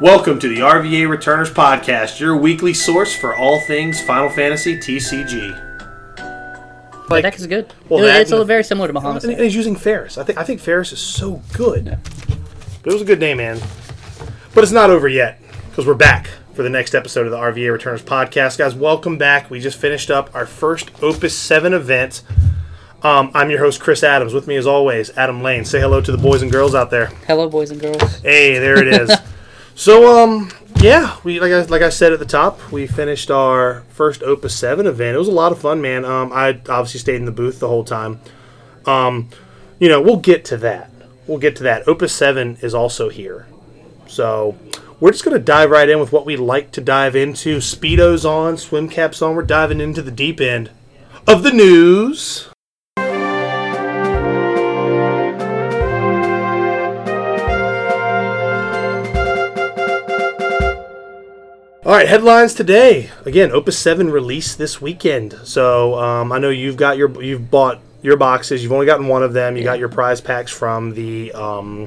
Welcome to the RVA Returners Podcast, your weekly source for all things Final Fantasy TCG. the deck is good. well, It- that it's and a the- very similar to Bahamut. And, and he's using Faris. I think I think Faris is so good. But it was a good day, man. But it's not over yet because we're back for the next episode of the RVA Returners podcast, guys. Welcome back. We just finished up our first Opus Seven event. Um, I'm your host Chris Adams. With me, as always, Adam Lane. Say hello to the boys and girls out there. Hello, boys and girls. Hey, there it is. so, um, yeah, we like I, like I said at the top, we finished our first Opus Seven event. It was a lot of fun, man. Um, I obviously stayed in the booth the whole time. Um, you know, we'll get to that. We'll get to that. Opus Seven is also here, so we're just gonna dive right in with what we like to dive into. Speedos on, swim caps on. We're diving into the deep end of the news. All right, headlines today. Again, Opus Seven released this weekend. So um, I know you've got your you've bought your boxes. You've only gotten one of them. You got your prize packs from the um,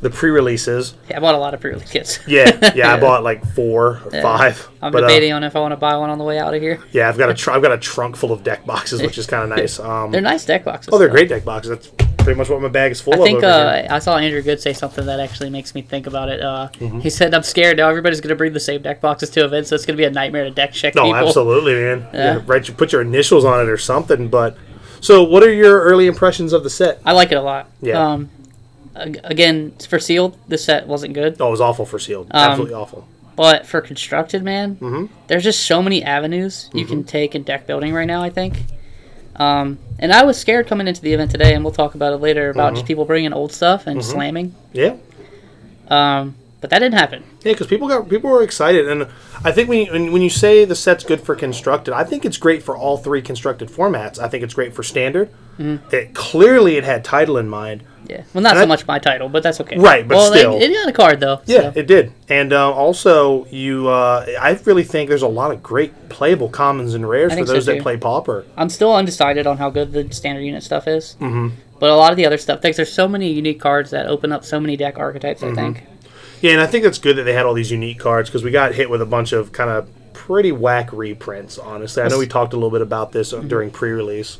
the pre-releases. Yeah, I bought a lot of pre-release kits. Yeah, yeah, I bought like four or five. I'm but, uh, debating on if I want to buy one on the way out of here. yeah, I've got a tr- I've got a trunk full of deck boxes, which is kind of nice. Um, They're nice deck boxes. oh, they're though. great deck boxes. That's pretty much what my bag is full I of. think over here. uh, I saw Andrew Good say something that actually makes me think about it. Uh, Mm-hmm. He said, "I'm scared now. Everybody's going to bring the same deck boxes to events, so it's going to be a nightmare to deck check No, people." absolutely, man. Yeah. Yeah. right. You put your initials on it or something. But so, what are your early impressions of the set? I like it a lot. Yeah. Um, again, for sealed, the set wasn't good, Oh, it was awful for sealed. Um, Absolutely awful. but for constructed, man, Mm-hmm. there's just so many avenues you can take in deck building right now. I think. Um, and I was scared coming into the event today, and we'll talk about it later about Mm-hmm. just people bringing old stuff and slamming. Yeah. Um, but that didn't happen. Yeah, because people got people were excited, and I think when you, when, when you say the set's good for constructed, I think it's great for all three constructed formats. I think it's great for standard. Mm-hmm. It clearly it had title in mind. Yeah. Well, not And so I- much my title, but that's okay. Right, but well, still. it, it got a card though. Yeah, so. it did, and uh, also you, uh, I really think there's a lot of great playable commons and rares for think so, those that play Pauper. I'm still undecided on how good the standard unit stuff is. Mm-hmm. But a lot of the other stuff, there's so many unique cards that open up so many deck archetypes. Mm-hmm. I think. Yeah, and I think that's good that they had all these unique cards because we got hit with a bunch of kind of pretty whack reprints. Honestly, I know we talked a little bit about this uh, during pre-release.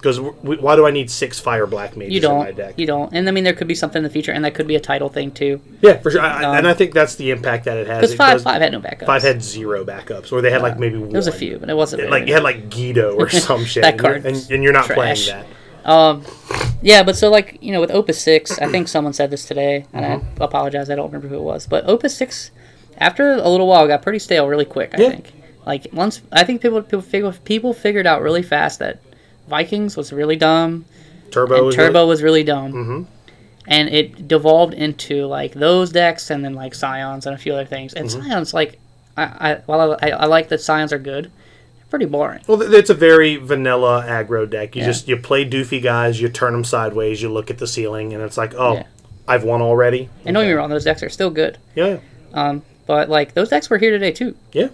Because why do I need six Fire Black Mages You in my don't. deck? You don't. And I mean, there could be something in the future, and that could be a title thing too. Yeah, for sure. I, Um, and I think that's the impact that it has. Because five five had no backups. five had zero backups, or they had like maybe one. There was a few, but it wasn't Like you had like Guido or some shit. That and you're- and, and you're not trash. playing that. Um, yeah, but so like you know, with Opus Six, I think someone said this today, and Mm-hmm. I apologize, I don't remember who it was, but Opus Six, after a little while, got pretty stale really quick. I Yeah. think. Like once, I think people people people figured out really fast that Vikings was really dumb, Turbo. is Turbo it? was really dumb, mm-hmm. and it devolved into like those decks, and then like Scions and a few other things. And Mm-hmm. Scions, like, I, I while I, I like that Scions are good, they're pretty boring. Well, it's a very vanilla aggro deck. You Yeah. just you play doofy guys, you turn them sideways, you look at the ceiling, and it's like, oh, Yeah. I've won already. And don't get me wrong, those decks are still good. Yeah, Um, but like those decks were here today too. yeah.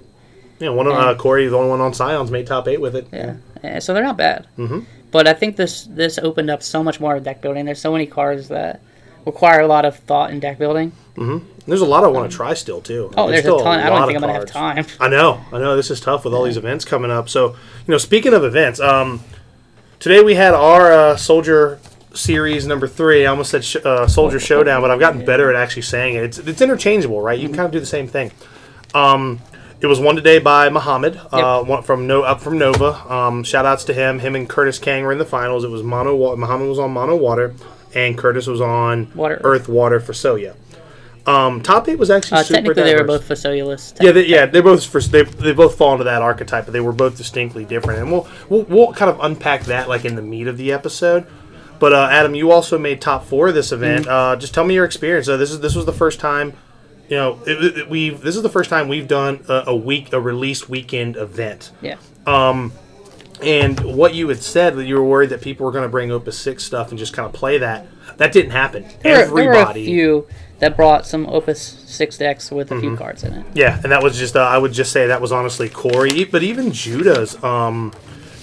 Yeah, one of uh, Corey, the only one on Scions, made top eight with it. Yeah, so they're not bad. Mm-hmm. But I think this this opened up so much more deck building. There's so many cards that require a lot of thought in deck building. There's a lot I want to try still too. Oh, there's, still a ton. I don't think I'm gonna have time. I know, I know. This is tough with all these events coming up. So, you know, speaking of events, um, today we had our uh, Soldier series number three. I almost said sh- uh, Soldier Showdown, but I've gotten better at actually saying it. It's, it's interchangeable, right? You can kind of do the same thing. Um, it was won today by Muhammad, uh, one from no up from Nova. Um, shout outs to him. Him and Curtis Kang were in the finals. It was mono. Muhammad was on mono water, and Curtis was on Water. earth water for Soya. Um, top eight was actually Uh, super technically, they were diverse. both Facilious. Yeah, they, yeah, they both for, they, they both fall into that archetype, but they were both distinctly different, and we'll we'll, we'll kind of unpack that like in the meat of the episode. But uh, Adam, you also made top four of this event. Uh, just tell me your experience. Uh, this is this was the first time, you know, it, it, we this is the first time we've done a, a week a release weekend event. yeah. Um, And what you had said that you were worried that people were going to bring Opus Six stuff and just kind of play that. That didn't happen. There, were- there were a few that brought some Opus Six decks with a Mm-hmm. few cards in it. Yeah, and that was just uh, I would just say that was honestly Corey, but even Judah's, um,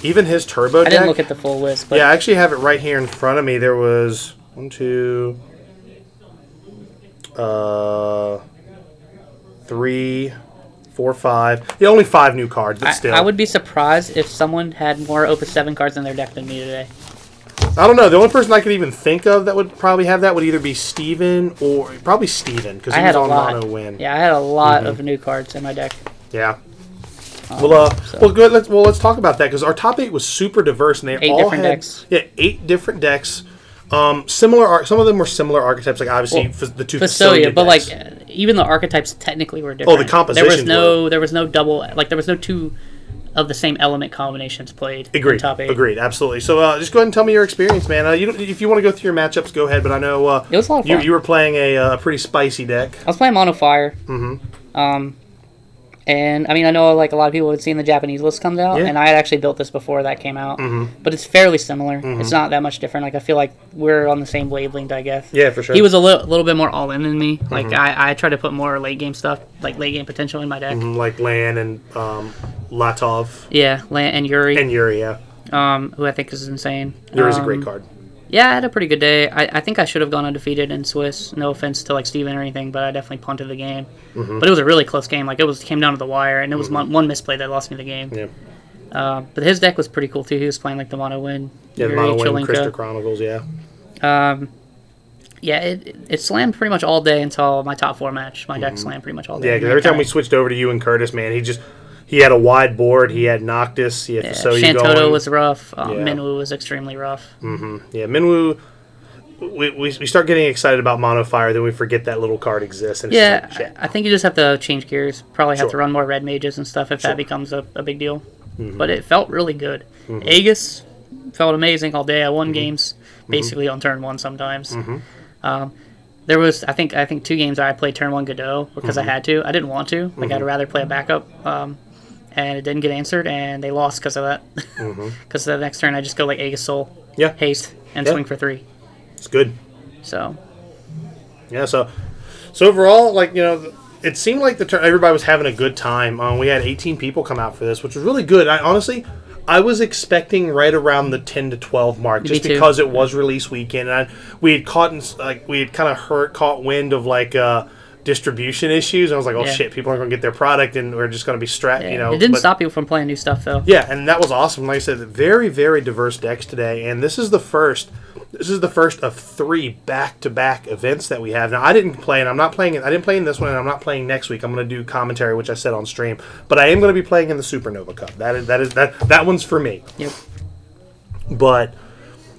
even his turbo I deck. didn't look at the full list, but yeah, I actually have it right here in front of me. There was one, two, uh, three, four, five. Yeah, only five new cards, but I, still. I would be surprised if someone had more Opus 7 cards in their deck than me today. I don't know. The only person I could even think of that would probably have that would either be Steven or probably Steven because I he had was a on lot. Mono Win. Yeah, I had a lot Mm-hmm. of new cards in my deck. Yeah. Um, Well, uh, so- well, good. Let's well, let's talk about that because our top eight was super diverse, and they Eight all had decks. yeah eight different decks. Um, similar. ar- Some of them were similar archetypes, like obviously Well, f- the two Fusoya but like decks. uh, even the archetypes technically were different. Oh, the composition. There was compositions no, there was no double, like there was no two of the same element combinations played. in Agreed. top eight. Agreed. Absolutely. So uh, just go ahead and tell me your experience, man. Uh, you don't, if you want to go through your matchups, go ahead. But I know uh, It was a lot of you, fun. you were playing a, uh, pretty spicy deck. I was playing Mono Fire. Mm-hmm. Um, and I mean, I know like a lot of people had seen the Japanese list comes out, Yeah. and I had actually built this before that came out. Mm-hmm. But it's fairly similar. It's not that much different. Like I feel like we're on the same wavelength, I guess. Yeah, for sure. He was a li- little bit more all in than me. Like I, I try to put more late game stuff, like late game potential in my deck. Mm, like Lan and um, Latov Yeah, Lan and Yuri, and Yuri. Yeah, um, who I think is insane. Yuri's a Um, great card. Yeah, I had a pretty good day. I, I think I should have gone undefeated in Swiss. No offense to like Steven or anything, but I definitely punted the game. Mm-hmm. But it was a really close game. Like it was came down to the wire, and it was one, one misplay that lost me the game. Yeah, Uh, but his deck was pretty cool too. He was playing like the mono win. yeah. The Mono Win, Crystal Chronicles. Yeah, Um, yeah, it, it- slammed pretty much all day until my top four match. My Mm-hmm. deck slammed pretty much all day. yeah. Because every time we switched over to you and Curtis, man, he just he had a wide board. He had Noctis. He had yeah, Fusoya Shantoto going. was rough. Um, Yeah. Minwu was extremely rough. Mm-hmm. Yeah, Minwu. We, we, we start getting excited about Mono Fire, then we forget that little card exists. And Yeah, like, shit. I think you just have to change gears. Probably have to run more red mages and stuff if Sure. that becomes a, a big deal. Mm-hmm. But it felt really good. Aegis felt amazing all day. I Mm-hmm. won games basically on turn one sometimes. Um, there was I think I think two games I played turn one Godot because Mm-hmm. I had to. I didn't want to. Like I'd rather play a backup. Um, and it didn't get answered, and they lost because of that. Because the next turn I just go like Aegis Soul, Mm-hmm. Yeah, haste, and Yeah. swing for three. it's good. So Yeah, so so overall, like you know, it seemed like the turn everybody was having a good time. Um, we had 18 people come out for this, which was really good. I honestly, I was expecting right around the 10 to 12 mark, just because it was release weekend, and I, we had caught in, like we had kind of hurt caught wind of like. uh distribution issues. I was like, oh Yeah. shit, people aren't going to get their product, and we're just going to be strapped. yeah. You know, it didn't but- stop people from playing new stuff though. Yeah, and that was awesome. Like I said, very, very diverse decks today, and this is the first. This is the first of three back-to-back events that we have. Now, I didn't play, and I'm not playing. I didn't play in this one, and I'm not playing next week. I'm going to do commentary, which I said on stream, but I am going to be playing in the Supernova Cup. That is that is that that one's for me. Yep. But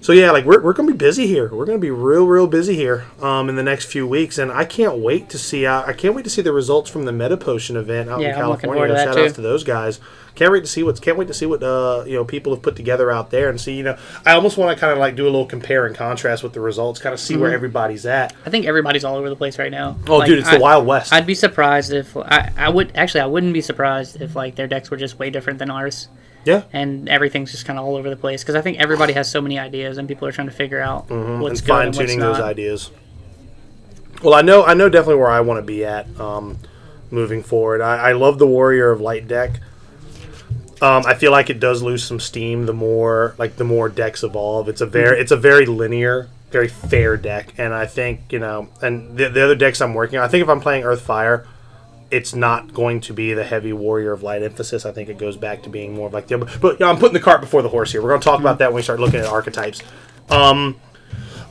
so yeah, like we're, we're gonna be busy here. We're gonna be real real busy here um, in the next few weeks, and I can't wait to see. Uh, I can't wait to see the results from the Meta Potion event out Yeah, in California. to Shout outs to those guys. Can't wait to see what's. Can't wait to see what uh, you know people have put together out there, and see. You know, I almost want to kind of like do a little compare and contrast with the results, kind of see where everybody's at. I think everybody's all over the place right now. Oh, Like, dude, it's I- the Wild West. I'd be surprised if I, I would actually I wouldn't be surprised if like their decks were just way different than ours yeah, and everything's just kind of all over the place because I think everybody has so many ideas and people are trying to figure out what's Mm-hmm. and good fine and what's tuning not. those ideas. Well, I know, I know definitely where I want to be at um, moving forward. I, I love the Warrior of Light deck. Um, I feel like it does lose some steam the more like the more decks evolve. It's a very it's a very linear, very fair deck, and I think you know, and the, the other decks I'm working on. I think if I'm playing Earth Fire, it's not going to be the heavy Warrior of Light emphasis. I think it goes back to being more of like the. But you know, I'm putting the cart before the horse here. We're going to talk about that when we start looking at archetypes. Um,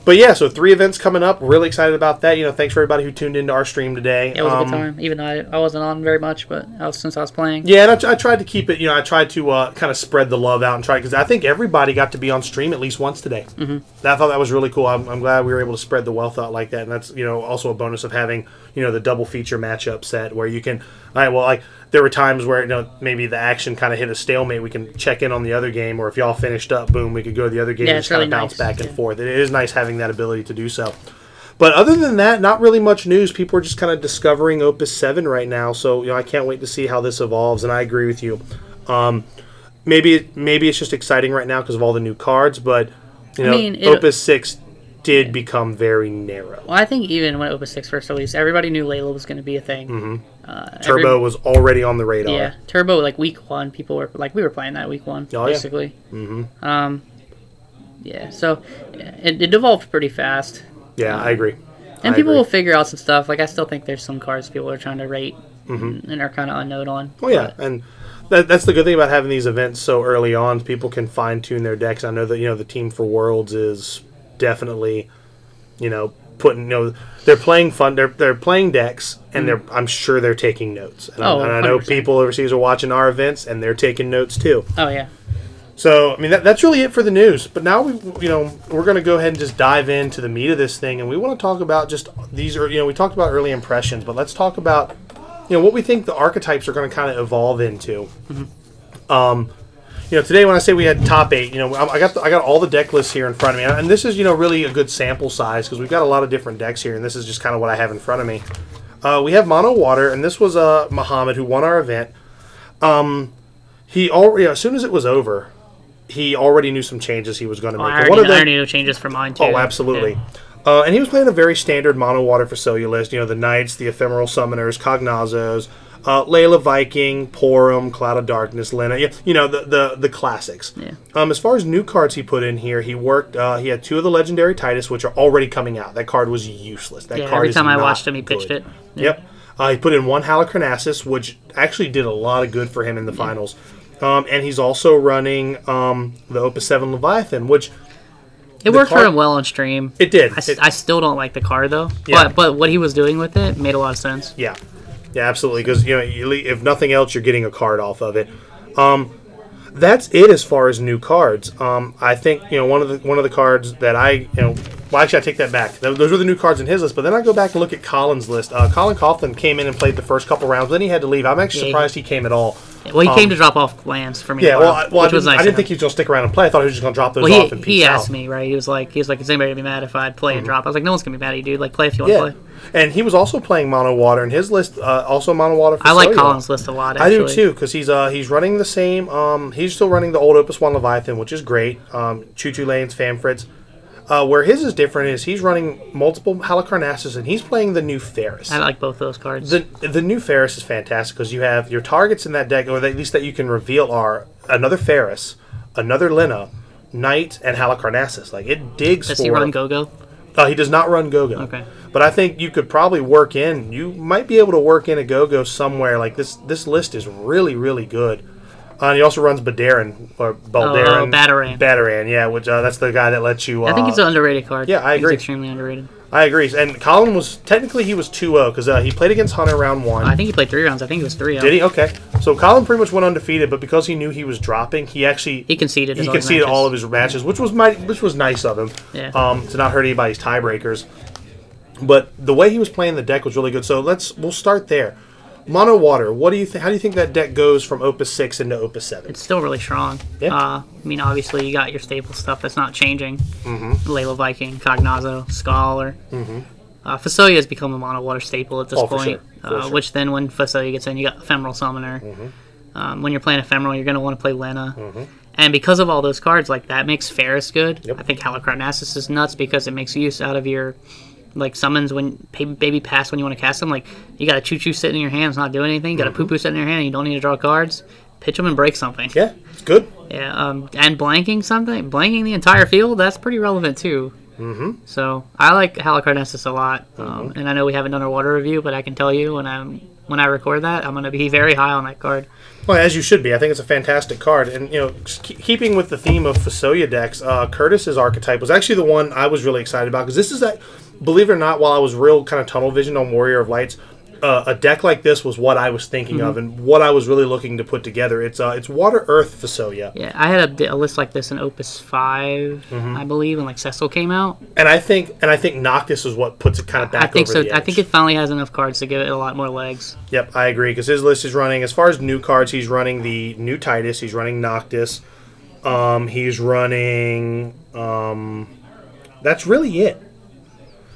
but yeah, so three events coming up. Really excited about that. You know, thanks for everybody who tuned into our stream today. It was a Um, good time, even though I, I wasn't on very much, but I was, since I was playing, Yeah, and I, I tried to keep it. You know, I tried to uh, kind of spread the love out and try because I think everybody got to be on stream at least once today. Mm-hmm. I thought that was really cool. I'm, I'm glad we were able to spread the wealth out like that, and that's you know also a bonus of having you know the double feature matchup set where you can. All right, well, like there were times where you know maybe the action kind of hit a stalemate. We can check in on the other game, or if y'all finished up, boom, we could go to the other game Yeah, and just kind really of bounce nice. back and Yeah. forth. It is nice having that ability to do so. But other than that, not really much news. People are just kind of discovering Opus Seven right now, so you know I can't wait to see how this evolves. And I agree with you. Um, maybe maybe it's just exciting right now because of all the new cards, but you I know mean, Opus Six did become very narrow. well, I think even when Opus Six first released, everybody knew Leila was going to be a thing. Mm-hmm. Uh, every- Turbo was already on the radar. yeah, Turbo like week one, people were like we were playing that week one Oh, yeah. basically. Mm-hmm. Um, yeah, so it, it evolved pretty fast. Yeah, I agree. And I people agree. will figure out some stuff. Like I still think there's some cards people are trying to rate and are kind of unknown on. Oh yeah, and that, that's the good thing about having these events so early on. People can fine tune their decks. I know that you know the team for Worlds is definitely, you know, putting you know they're playing fun. They're they're playing decks, and they're I'm sure they're taking notes. And, Oh, I, and I know 100%. people overseas are watching our events, and they're taking notes too. Oh yeah. So I mean that, that's really it for the news. But now we you know we're going to go ahead and just dive into the meat of this thing, and we want to talk about just these are you know we talked about early impressions, but let's talk about you know what we think the archetypes are going to kind of evolve into. Um, you know today when I say we had top eight, you know I I got the, I got all the deck lists here in front of me, and this is you know really a good sample size because we've got a lot of different decks here, and this is just kind of what I have in front of me. Uh, we have Mono Water, and this was uh, Muhammad who won our event. Um, he already as soon as it was over, he already knew some changes he was going to Oh, make. I And already, one of I the- already know changes for mine too. Oh, absolutely. Yeah. Uh, and he was playing a very standard mono water for list. You know, the Knights, the Ephemeral Summoners, Cagnazzos, uh, Leila Viking, Porom, Cloud of Darkness, Lenna. You, you know, the, the the classics. Yeah. Um, as far as new cards he put in here, he worked. Uh, he had two of the Legendary Titus, which are already coming out. That card was useless. That Yeah, card every time I watched him, he pitched good. it. Yeah. Yep. Uh, he put in one Halicarnassus, which actually did a lot of good for him in the finals. Um, and he's also running um, the Opus 7 Leviathan, which It worked card- for him well on stream. it did. I, It- I still don't like the car though. Yeah. But but what he was doing with it made a lot of sense. Yeah, yeah, absolutely. Because you know, you le- if nothing else, you're getting a card off of it. Um, that's it as far as new cards. Um, I think you know one of the one of the cards that I you know. Well, actually, I take that back. Those were the new cards in his list. But then I go back and look at Colin's list. Uh, Colin Coughlin came in and played the first couple rounds. Then he had to leave. I'm actually surprised he came at all. Well, he Um, came to drop off lands for me. Yeah, well, I, well, I was didn't, nice. I didn't think he was going to stick around and play. I thought he was just going to drop those Well, off he, and he asked out. me, right? He was like, he was like, is anybody gonna be mad if I play and drop? I was like, no one's gonna be mad at you, dude. Like, play if you want to Mm-hmm. Yeah, play. and he was also playing mono water, and his list uh, also mono water. For I like Soyo. Colin's list a lot. I do too, because he's uh he's running the same. Um, he's still running the old Opus One Leviathan, which is great. Um, Choo Choo Lanes, Famfrits. Uh, where his is different is he's running multiple Halicarnassus, and he's playing the new Faris. I like both those cards. The the new Faris is fantastic because you have your targets in that deck, or at least that you can reveal, are another Faris, another Lenna, Knight, and Halicarnassus. Like it digs Does for. he run Go Go? Uh, he does not run Go-Go. Okay. But I think you could probably work in. You might be able to work in a Go-Go somewhere. Like this, this list is really, really good. Uh, and he also runs Badarin or Baldarin. Oh, Bataran. Bataran, yeah. Which uh, that's the guy that lets you. Uh, I think it's an underrated card. yeah, I He's agree. extremely underrated. I agree. And Colin was technically he was 2-0 because uh, he played against Hunter round one. I think he played three rounds. I think it was three. Did he? Okay. So Colin pretty much went undefeated, but because he knew he was dropping, he actually He conceded. he all conceded all of his matches, which was my, which was nice of him. Yeah. Um, to not hurt anybody's tiebreakers. But the way he was playing the deck was really good. So let's we'll start there. Mono Water. What do you think? How do you think that deck goes from Opus Six into Opus Seven? It's still really strong. Yeah. Uh, I mean, obviously, you got your staple stuff that's not changing. Mm-hmm. Leila Viking, Cagnazzo, Scholar. Mm-hmm. Uh, has become a mono water staple at this Oh, for point. sure. For Uh, sure. Mm-hmm. Which then, when Fusoya gets in, you got Ephemeral Summoner. Um, when you're playing Ephemeral, you're going to want to play Lenna. Mm-hmm. And because of all those cards, like that makes Faris good. Yep. I think Halicarnassus is nuts because it makes use out of your like summons when baby pass when you want to cast them. Like you got a choo choo sitting in your hands, not doing anything. You got a poo poo sitting in your hand, and you don't need to draw cards. Pitch them and break something. Yeah, it's good. Yeah, um, and blanking something, blanking the entire field, that's pretty relevant too. Mm-hmm. So I like Halicarnassus a lot, um, and I know we haven't done a water review, but I can tell you when I'm when I record that, I'm going to be very high on that card. Well, as you should be. I think it's a fantastic card. And, you know, ke- keeping with the theme of Fusoya decks, uh, Curtis's archetype was actually the one I was really excited about because this is that, believe it or not, while I was real kind of tunnel vision on Warrior of Lights, uh, a deck like this was what I was thinking of and what I was really looking to put together. It's uh, it's Water Earth Fusoya. Yeah, I had a, a list like this in Opus 5 Mm-hmm. I believe, when like Cecil came out. And I think and I think Noctis is what puts it kind of back I think so. the I think it finally has enough cards to give it a lot more legs. Yep, I agree because his list is running as far as new cards. He's running the new Titus. He's running Noctis. Um, he's running. Um, that's really it.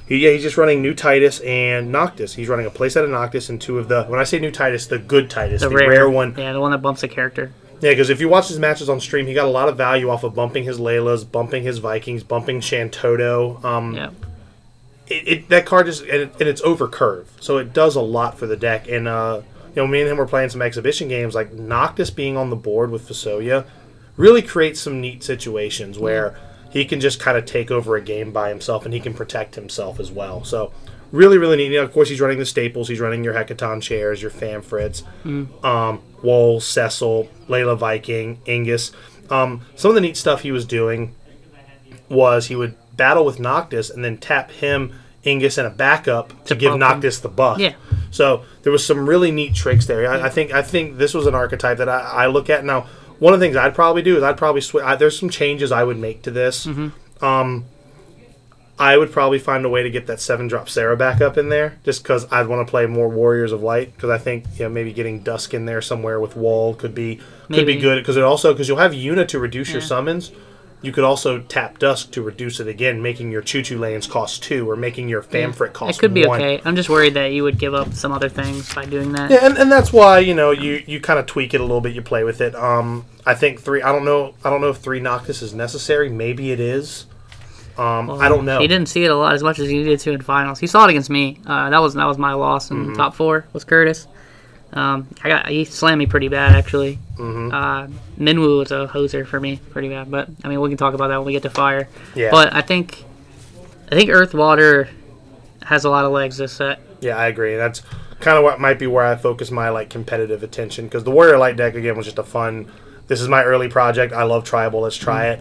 He, yeah, he's just running new Titus and Noctis. He's running a playset of Noctis and two of the. When I say new Titus, the good Titus, the, rare, one. Yeah, the one that bumps a character. Yeah, because if you watch his matches on stream, he got a lot of value off of bumping his Leilas, bumping his Vikings, bumping Shantoto. Um, Yeah. it, it that card is and, it, and it's over curve, so it does a lot for the deck. And uh, you know, me and him were playing some exhibition games. Like Noctis being on the board with Fusoya really creates some neat situations where he can just kind of take over a game by himself, and he can protect himself as well. So really, really neat. You know, of course, he's running the staples. He's running your Hecatoncheirs, your Famfrits, um, Wool, Cecil, Leila Viking, Ingus. Um, some of the neat stuff he was doing was he would battle with Noctis and then tap him, Ingus, and a backup to, To give buff him. Noctis the buff. Yeah. So there was some really neat tricks there. I, I think I think this was an archetype that I, I look at now. One of the things I'd probably do is I'd probably switch. There's some changes I would make to this. Mm-hmm. Um, I would probably find a way to get that seven drop Sarah back up in there, just because I'd want to play more Warriors of Light. Because I think you know maybe getting Dusk in there somewhere with Wall could be could be good. Because it also because you'll have Yuna to reduce your summons. You could also tap Dusk to reduce it again, making your Choo Choo lanes cost two, or making your Famfrit cost It could be one. okay. I'm just worried that you would give up some other things by doing that. Yeah, and, and that's why you know you, you kind of tweak it a little bit. You play with it. Um, I think three. I don't know. I don't know if three Noctis is necessary. Maybe it is. Um, I don't know. He didn't see it a lot as much as he did to in finals. He saw it against me. Uh, that was that was my loss in Mm-hmm. top four. Was Curtis. Um, I got he slammed me pretty bad actually. Mm-hmm. Uh, Minwu was a hoser for me, pretty bad. But I mean, we can talk about that when we get to fire. Yeah. But I think I think Earth Water has a lot of legs this set. Yeah, I agree. That's kind of what might be where I focus my like competitive attention because the Warrior Light deck again was just a fun. This is my early project. I love Tribal. Let's try it.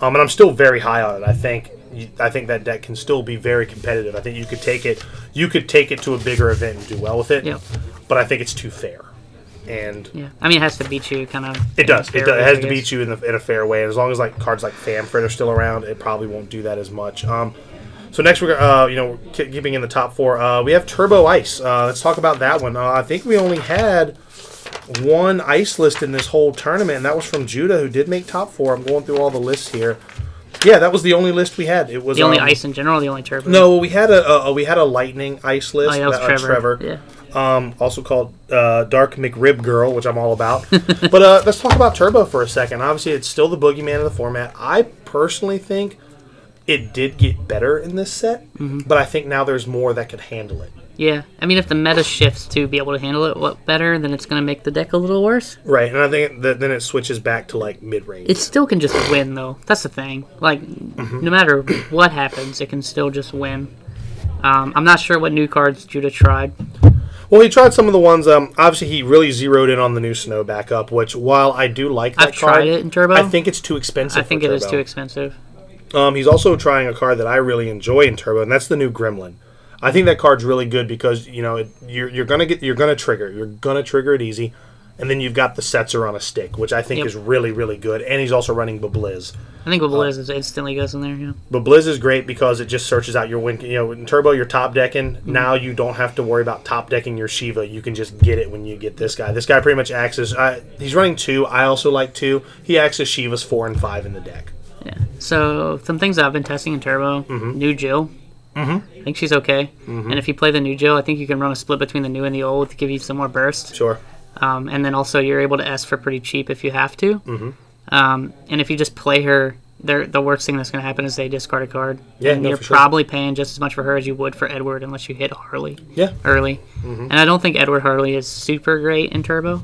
Um, and I'm still very high on it. I think I think that deck can still be very competitive. I think you could take it. You could take it to a bigger event and do well with it. But I think it's too fair. And Yeah. I mean, it has to beat you, kind of. It does. It, does. it has to beat you in, the, in a fair way. And as long as like cards like Famfrit are still around, it probably won't do that as much. Um, so next we're uh, you know keeping in the top four, uh, we have Turbo Ice. Uh, let's talk about that one. Uh, I think we only had one ice list in this whole tournament, and that was from Judah, who did make top four. I'm going through all the lists here. Yeah, that was the only list we had. It was The only um, ice in general, the only turbo. No, we had a, a we had a lightning ice Oh, list. yeah, that was uh, Trevor. Yeah. um, also called uh, Dark McRib Girl, which I'm all about. but uh, let's talk about Turbo for a second. Obviously, it's still the boogeyman of the format. I personally think it did get better in this set, Mm-hmm. but I think now there's more that could handle it. Yeah. I mean, if the meta shifts to be able to handle it what better, then it's going to make the deck a little worse. Right, and I think that then it switches back to like mid range. It still can just win, though. That's the thing. Like, Mm-hmm. no matter what happens, it can still just win. Um, I'm not sure what new cards Judah tried. Well, he tried some of the ones. Um, obviously, he really zeroed in on the new snow backup, which while I do like that I've tried it in Turbo. I think it's too expensive. I think it is Turbo. too expensive. Um, he's also trying a card that I really enjoy in Turbo, and that's the new Gremlin. I think that card's really good because you know it, you're you're gonna get you're gonna trigger you're gonna trigger it easy, and then you've got the Setzer on a stick, which I think Yep. is really really good, and he's also running Babliz. I think what Blizz is instantly goes in there. Yeah. Babliz is great because it just searches out your win. You know, in Turbo you're top decking. Mm-hmm. Now you don't have to worry about top decking your Shiva. You can just get it when you get this guy. This guy pretty much acts as uh, he's running two. I also like two. He acts as Shivas four and five in the deck. Yeah. So some things I've been testing in Turbo. Mm-hmm. New Jill. Mm-hmm. I think she's okay. And if you play the new Jill, I think you can run a split between the new and the old to give you some more burst. Sure. Um, and then also you're able to S for pretty cheap if you have to. Mm-hmm. Um, and if you just play her, the worst thing that's going to happen is they discard a card. Yeah, and no, you're for sure. probably paying just as much for her as you would for Edward unless you hit Harley Yeah. early. Mm-hmm. And I don't think Edward Harley is super great in Turbo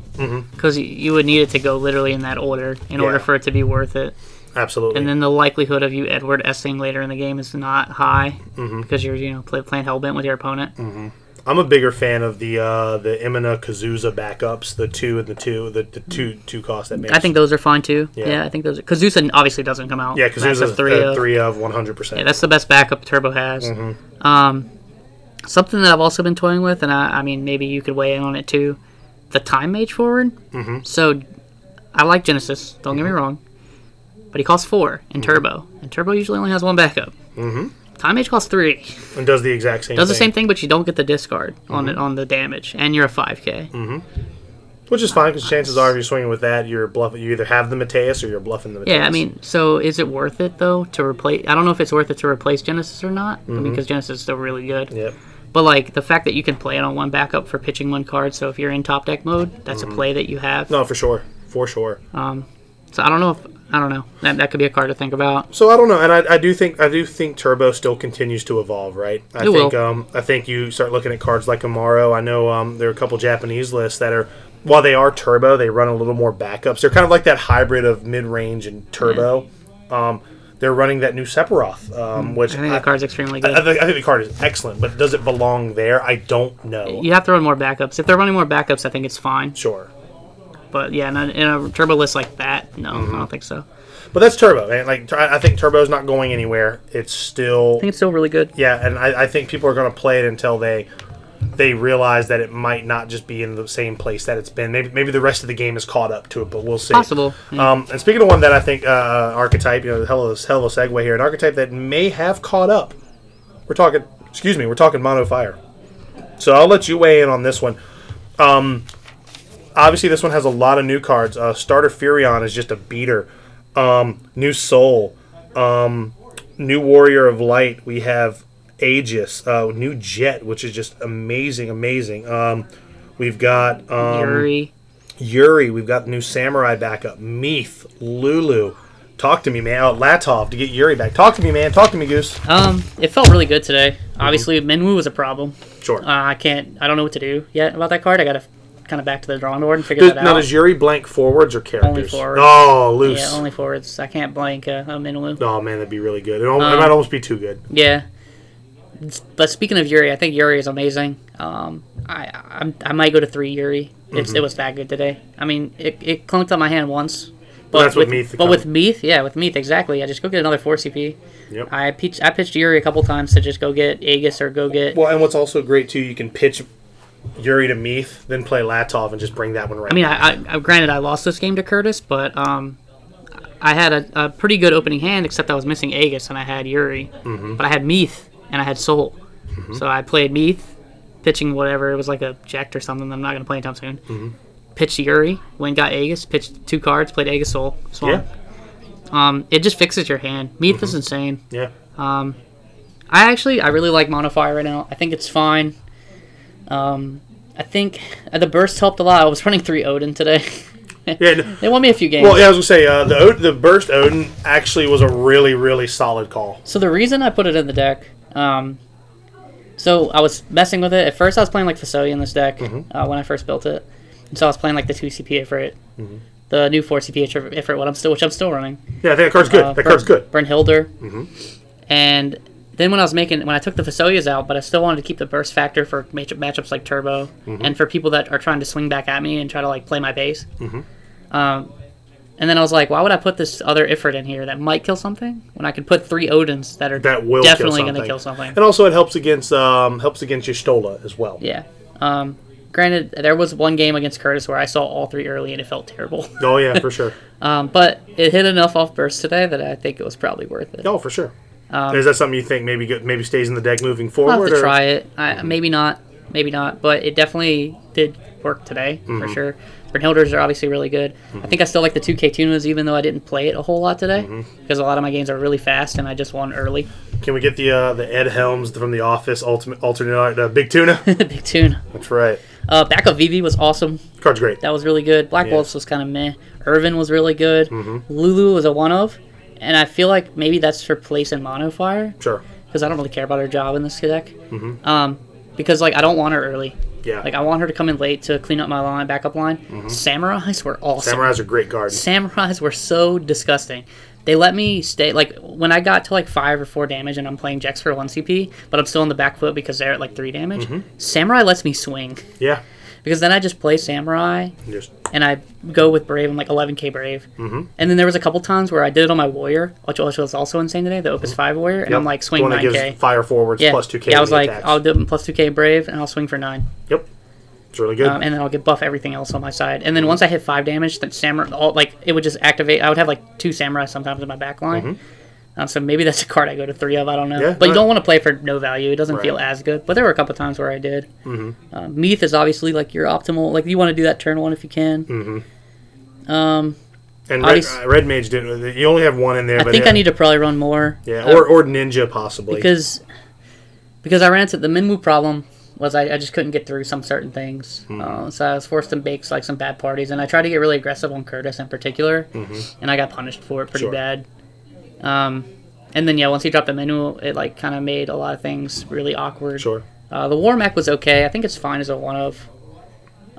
because you would need it to go literally in that order in order for it to be worth it. Absolutely. And then the likelihood of you Edward S'ing later in the game is not high Mm-hmm. because you're you know play, playing Hellbent with your opponent. I'm a bigger fan of the uh, the Imina Kazusa backups, the two and the two, the, the two two cost that makes. I think those are fine too. Yeah. Yeah, I think those. Are, Kazusa obviously doesn't come out. yeah, That's Kazusa a three three, of. three of 100. percent Yeah, that's the best backup Turbo has. Mm-hmm. Um, something that I've also been toying with, and I, I mean maybe you could weigh in on it too. The time mage forward. Mm-hmm. So, I like Genesis. Don't Mm-hmm. get me wrong, but he costs four in Turbo, and Turbo usually only has one backup. Mm-hmm. Time mage costs three. and does the exact same. Thing. Does the thing, same thing, but you don't get the discard on Mm-hmm. it on the damage, and you're a five k. which is fine because chances are if you're swinging with that, you're bluffing. You either have the Mateus or you're bluffing the Mateus. Yeah, I mean, so is it worth it though to replace? I don't know if it's worth it to replace Genesis or not, I mean, because Genesis is still really good. Yep. But like the fact that you can play it on one backup for pitching one card, so if you're in top deck mode, that's a play that you have. No, for sure, for sure. Um, so I don't know if I don't know that that could be a card to think about. So I don't know, and I, I do think I do think Turbo still continues to evolve, right? I It think will. um I think you start looking at cards like Amaro. I know um there are a couple Japanese lists that are while they are Turbo, they run a little more backups. They're kind of like that hybrid of mid range and Turbo. Um, they're running that new Sephiroth, um, which I think the card's extremely I, good. I think, I think the card is excellent, but does it belong there? I don't know. you have to run more backups. If they're running more backups, I think it's fine. Sure. But yeah, in a, in a turbo list like that, no, Mm-hmm. I don't think so. But that's Turbo, man. Like I think Turbo's not going anywhere. It's still I think it's still really good. yeah, and I, I think people are going to play it until they they realize that it might not just be in the same place that it's been. Maybe maybe the rest of the game is caught up to it, but we'll see. Possible. Yeah. Um, and speaking of one that I think uh, archetype, you know, hell of a hell of a segue here, an archetype that may have caught up. We're talking, excuse me, we're talking Mono Fire. So I'll let you weigh in on this one. Um, obviously, this one has a lot of new cards. Uh, Starter Firion is just a beater. Um, new Soul, um, new Warrior of Light. We have Aegis, uh, new Jet, which is just amazing, amazing. Um, we've got um, Yuri. Yuri. We've got new Samurai backup. Meath, Lulu. Talk to me, man. Oh, Latov to get Yuri back. Talk to me, man. Talk to me, Goose. Um, it felt really good today. Obviously, Minwu was a problem. Sure. Uh, I can't. I don't know what to do yet about that card. I gotta kind of back to the drawing board and figure Does, that out. now, out. does Yuri blank forwards or characters? Only forwards. Oh, loose. yeah, only forwards. I can't blank uh, a Minwu. oh man, that'd be really good. It, al- it Um, might almost be too good. Yeah. But speaking of Yuri, I think Yuri is amazing. Um, I, I I might go to three Yuri. It's, Mm-hmm. It was that good today. I mean, it, it clunked on my hand once. But that's with with Meath But with Meath, yeah, with Meath, exactly. I just go get another four CP. Yep. I pitched I pitched Yuri a couple times to just go get Aegis or go get. Well, and what's also great too, you can pitch Yuri to Meath, then play Latov, and just bring that one right. I mean, I, I, granted I lost this game to Curtis, but um, I had a, a pretty good opening hand, except I was missing Aegis and I had Yuri, Mm-hmm. but I had Meath and I had Soul, so I played Meath, pitching whatever it was like a Jecht or something. I'm not gonna play anytime soon. Mm-hmm. Pitched Yuri, went got Aegis, pitched two cards, played Aegis Soul. Yeah, Um, it just fixes your hand. Meath Mm-hmm. is insane. yeah. Um, I actually I really like Monofire right now. I think it's fine. Um, I think uh, the burst helped a lot. I was running three Odin today. Yeah, no- they won me a few games. well, yeah, I was gonna say uh, the the burst Odin actually was a really really solid call. So the reason I put it in the deck, um, so I was messing with it. At first, I was playing like Fusoya in this deck Mm-hmm. uh, when I first built it. And so I was playing like the two CPA CP Ifrit, the new four CP Ifrit, it, what I'm still, which I'm still running. Yeah, I think that card's good. Uh, that Bern- card's good. Mm-hmm. And then when I was making, when I took the Fusoyas out, but I still wanted to keep the burst factor for matchup, matchups like Turbo, Mm-hmm. and for people that are trying to swing back at me and try to like play my base. Mm-hmm. Um, and then I was like, why would I put this other Ifrit in here that might kill something when I could put three Odins that are That will definitely going to kill something? And also, it helps against um, helps against Y'shtola as well. Yeah. Um, granted, there was one game against Curtis where I saw all three early and it felt terrible. Oh yeah, for sure. Um, but it hit enough off burst today that I think it was probably worth it. Oh, for sure. Is that something you think maybe maybe stays in the deck moving forward? Um, I'll have to or- try it. I, maybe not. Maybe not. But it definitely did work today Mm-hmm. for sure. Brynhildrs are obviously really good. I think I still like the 2K tunas even though I didn't play it a whole lot today Mm-hmm. because a lot of my games are really fast and I just won early. Can we get the uh, the Ed Helms from The Office ultimate alternate uh, Big Tuna? Big tune. That's right. Uh, backup Vivi was awesome. Card's great. That was really good. Black Yeah. Mm-hmm. Wolves was kind of meh. Irvine was really good. Lulu was a one of. And I feel like maybe that's her place in Mono Fire Sure. because I don't really care about her job in this deck. Mm-hmm. Um, because like I don't want her early. Yeah. Like I want her to come in late to clean up my line, backup line. Mm-hmm. Samurais were awesome. Samurais are great guard. Samurais were so disgusting. They let me stay like when I got to like five or four damage and I'm playing Jex for one CP, but I'm still on the back foot because they're at like three damage. Samurai lets me swing Yeah. Because then I just play Samurai Just and I go with Brave. I'm like 11k Brave. Mm-hmm. And then there was a couple times where I did it on my Warrior, which was also insane today, the Opus Five Warrior, and yep. I'm like The swing one that 9k. gives fire forwards yeah, plus two K. yeah. I was like, I'll do it plus 2k Brave and I'll swing for nine. Yep. It's really good. um, and then I'll get buff everything else on my side. And then once I hit five damage, then samurai, all, like it would just activate. I would have like two samurai sometimes in my back line. Um, so maybe that's a card I go to three of. I don't know. Mm-hmm. Yeah, but you don't want to play for no value. It doesn't Right. feel as good. But there were a couple times where I did. Mm-hmm. Uh, Meath is obviously like your optimal. Like you want to do that turn one if you can. Mm-hmm. Um, and Red, uh, Red Mage didn't. You only have one in there. I think yeah, I need to probably run more. Yeah, uh, or, or Ninja possibly. because because I ran into the Minwu problem was I, I just couldn't get through some certain things. Hmm. Uh, so I was forced to make like some bad parties, and I tried to get really aggressive on Curtis in particular, and I got punished for it pretty Mm-hmm. Sure. bad. Um, and then yeah, once he dropped the menu, it like kind of made a lot of things really awkward. sure. Uh, the War Mech was okay. I think it's fine as a one of.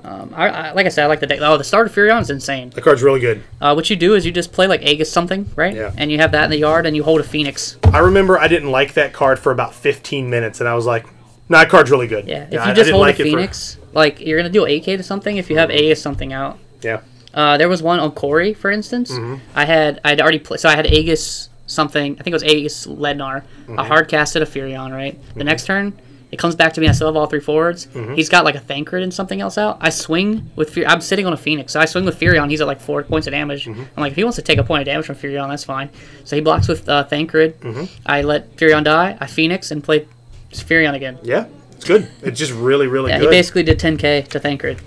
Um, I, I, like I said, I like the deck. Oh, the Start of Firion is insane. The card's really good. Uh, what you do is you just play like Aegis something, right? Yeah. And you have that in the yard, and you hold a Phoenix. I remember I didn't like that card for about 15 minutes, and I was like, "No, that card's really good." Yeah. If you just hold like a it for- Phoenix, like you're gonna do AK to something if you have Aegis something out. yeah. Uh, there was one on Corey, for instance. Mm-hmm. I had I'd already played, so I had Aegis something. I think it was Aegis Lednar. Mm-hmm. I hard casted a Firion. Right. The next turn, it comes back to me. I still have all three forwards. Mm-hmm. He's got like a Thancred and something else out. I swing with Fur- I'm sitting on a Phoenix, so I swing with Firion. He's at like four points of damage. Mm-hmm. I'm like, if he wants to take a point of damage from Firion, that's fine. So he blocks with uh, Thancred. Mm-hmm. I let Firion die. I Phoenix and play Firion again. Yeah. It's good. It's just really, really Yeah, he basically did 10k to Thancred.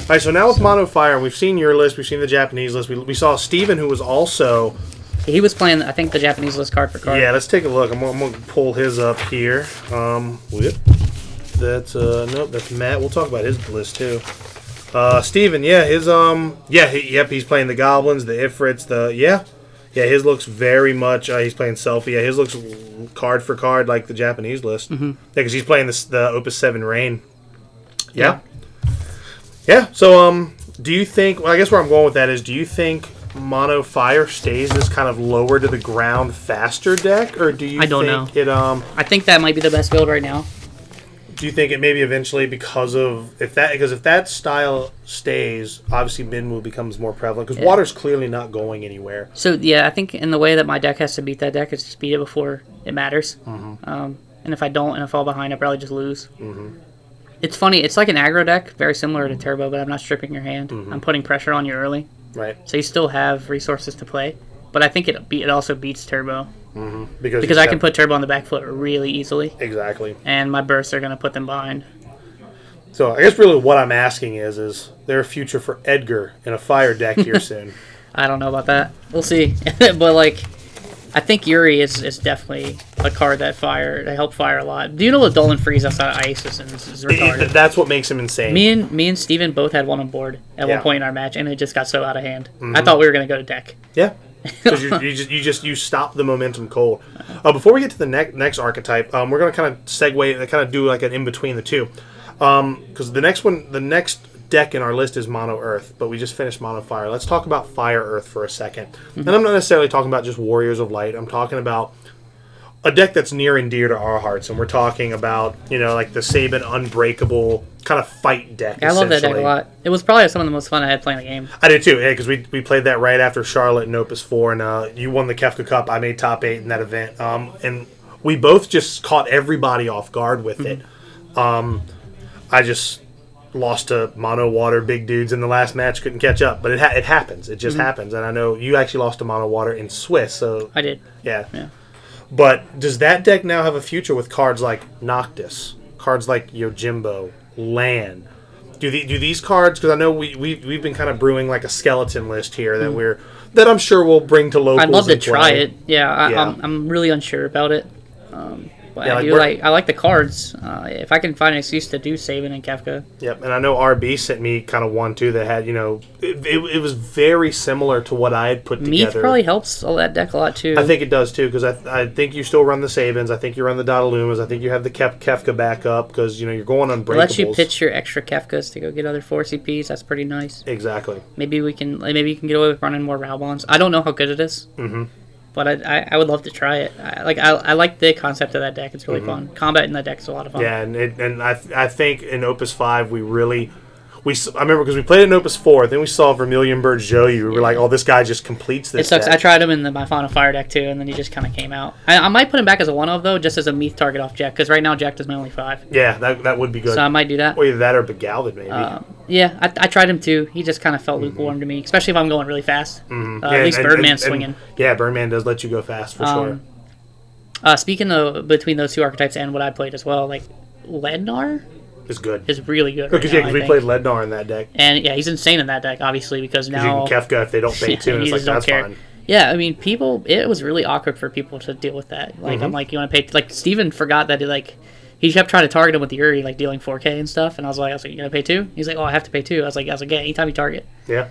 All right, so now with Mono Fire, we've seen your list, we've seen the Japanese list. We, we saw Steven, who was also. He was playing, I think, the Japanese list card for card. Yeah, let's take a look. I'm, gonna- I'm going to pull his up here. Um, whip. That's, uh, nope, that's Matt. We'll talk about his list too. Uh, Steven, yeah, his, um, yeah, he, yep, he's playing the Goblins, the Ifrits, the, yeah. Yeah, his looks very much, uh, he's playing Selphie. Yeah, his looks card for card like the Japanese list. Mm-hmm. Yeah, because he's playing this, the Opus 7 Rain. Yeah. Yeah, so, um, do you think, well, I guess where I'm going with that is, do you think Mono Fire stays this kind of lower to the ground faster deck, or do you I don't think know. it, um, I think that might be the best build right now. do you think it maybe eventually because of if that because if that style stays, obviously Minwu becomes more prevalent because Yeah. water's clearly not going anywhere. So yeah, I think in the way that my deck has to beat that deck is just beat it before it matters. Mm-hmm. Um, and if I don't and I fall behind, I probably just lose. It's funny. It's like an aggro deck, very similar to Turbo, but I'm not stripping your hand. Mm-hmm. I'm putting pressure on you early, Right. so you still have resources to play. But I think it be- it also beats Turbo mm-hmm. Because because I can put Turbo on the back foot really easily, exactly. and my bursts are going to put them behind. So I guess really what I'm asking is is there a future for Edgar in a fire deck here soon? I don't know about that. We'll see. but like, I think Yuri is, is definitely a card that fire that help fire a lot. Do you know the Dolan freeze outside of Isis and is It- retarded? that's what makes him insane. Me and me and Steven both had one on board at Yeah. Mm-hmm. one point in our match, and it just got so out of hand. I thought we were gonna go to deck. Yeah. Because you, you just you just you stop the momentum cold. Uh, before we get to the next next archetype, um, we're gonna kind of segue, and kind of do like an in between the two, because the next one, the next deck in our list is Mono Earth, but we just finished Mono Fire. Let's talk about Fire Earth for a 2nd and I'm not necessarily talking about just Warriors of Light. I'm talking about a deck that's near and dear to our hearts, and we're talking about you know like the Sabin Unbreakable kind of fight deck. I love that deck a lot. It was probably some of the most fun I had playing the game. I did too, yeah, because we, we played that right after Charlotte and Opus 4, and uh, you won the Kefka Cup. I made top eight in that event. Um, and we both just caught everybody off guard with it. Um, I just lost to mono water big dudes in the last match, couldn't catch up. But it, ha- it happens. It just happens. And I know you actually lost to mono water in Swiss, so I did. yeah. Yeah. But does that deck now have a future with cards like Noctis, cards like Yojimbo, Lan? Do the, do these cards? Because I know we we we've been kind of brewing like a skeleton list here that we're that I'm sure we'll bring to locals. I'd love to and try it. Yeah, I, Yeah. I'm, I'm really unsure about it. Um, but Yeah, I like do like I like the cards. Uh, if I can find an excuse to do Sabin and Kefka. Yep, and I know RB sent me kind of one too that had you know it, it, it was very similar to what I had put Meath together. probably helps all that deck a lot too. I think it does too because I, I think you still run the Sabins. I think you run the Dotalumas. I think you have the Kef, Kefka backup because you know you're going on it lets you pitch your extra Kefkas to go get other four CPs. That's pretty nice. Exactly. Maybe we can maybe you can get away with running more Raubons. I don't know how good it is, Mm-hmm. But I, I, I would love to try it. I, like I, I like the concept of that deck. It's Mm-hmm. really fun. Combat in that deck is a lot of fun. Yeah, and it, and I I think in Opus Five we really we I remember because we played it in Opus Four, then we saw Vermilion Bird Joey. We were like, oh, this guy just completes this. It sucks. deck. I tried him in the, my final fire deck too, and then he just kind of came out. I, I might put him back as a one of though, just as a Meath target off Jack, because right now Jack does my only five, Yeah, that, that would be good. so I might do that. or either that or Begalvin maybe. Um, yeah, I, I tried him too. He just kind of felt lukewarm to me, especially if I'm going really fast. Uh, Mm-hmm. Yeah, at least and- Birdman's and- and- swinging. yeah, Birdman does let you go fast for sure. Um, Uh, speaking of between those two archetypes and what I played as well, like Lednar It's good. is really good. Because right yeah, now, 'cause I we played Lednar in that deck. and yeah, he's insane in that deck, obviously, because Because now you can Kefka if they don't pay two, and it's like that's care. fine. Yeah, I mean, people. It was really awkward for people to deal with that. Like, Mm-hmm. I'm like, you want to pay? Like, Steven forgot that. He, like, he kept trying to target him with the Uri, like dealing 4K and stuff. And I was like, I was like, you gonna pay two? He's like, oh, I have to pay two. I was like, I was like, yeah, anytime you target. Yeah,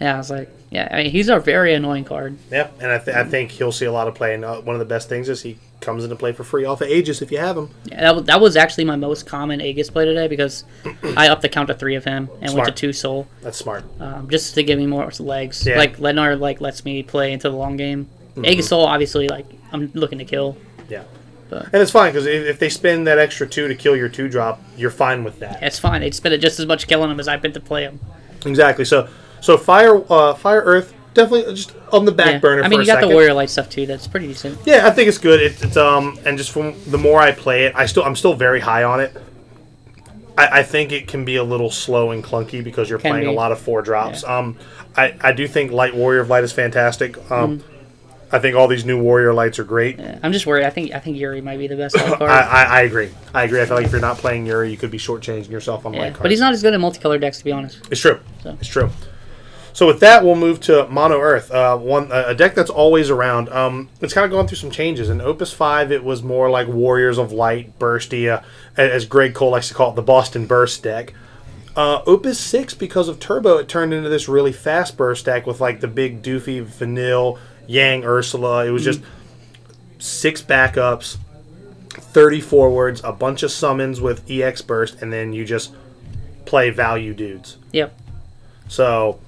Yeah, I was like, yeah. I mean, he's a very annoying card. yeah, and I, th- I think he'll see a lot of play. And uh, one of the best things is he comes into play for free off of Aegis if you have him. Yeah, that was, that was actually my most common Aegis play today because I upped the count to three of him and went Smart. to two soul, That's smart. um, just to give me more legs. Yeah. Like Leonard like lets me play into the long game. Mm-hmm. Aegis soul obviously like I'm looking to kill. Yeah. But- And it's fine because if, if they spend that extra two to kill your two drop, you're fine with that. It's fine. They spend it just as much killing him as I've been to play him. Exactly. So so fire uh, fire earth definitely just on the back Yeah. burner. I mean, for you got second. the warrior light stuff too. That's pretty decent. Yeah, I think it's good. It, it's um and just from the more I play it, I still I'm still very high on it. I, I think it can be a little slow and clunky because you're Can playing a lot of four drops. Um, I, I do think Light Warrior of Light is fantastic. Um, I think all these new Warrior Lights are great. Yeah, I'm just worried. I think I think Yuri might be the best light I, card. I, I agree. I agree. I feel like if you're not playing Yuri, you could be shortchanging yourself on Yeah, light cards. but he's not as good at multicolor decks to be honest. It's true. So. It's true. So with that, we'll move to Mono Earth, uh, one a deck that's always around. Um, it's kind of gone through some changes. In Opus Five, it was more like Warriors of Light, Bursty, uh, as Greg Cole likes to call it, the Boston Burst deck. Uh, Opus Six, because of Turbo, it turned into this really fast burst deck with like the big doofy Vanille, Yang, Ursula. It was just six backups, thirty forwards, a bunch of summons with EX Burst, and then you just play value dudes. Yep. So,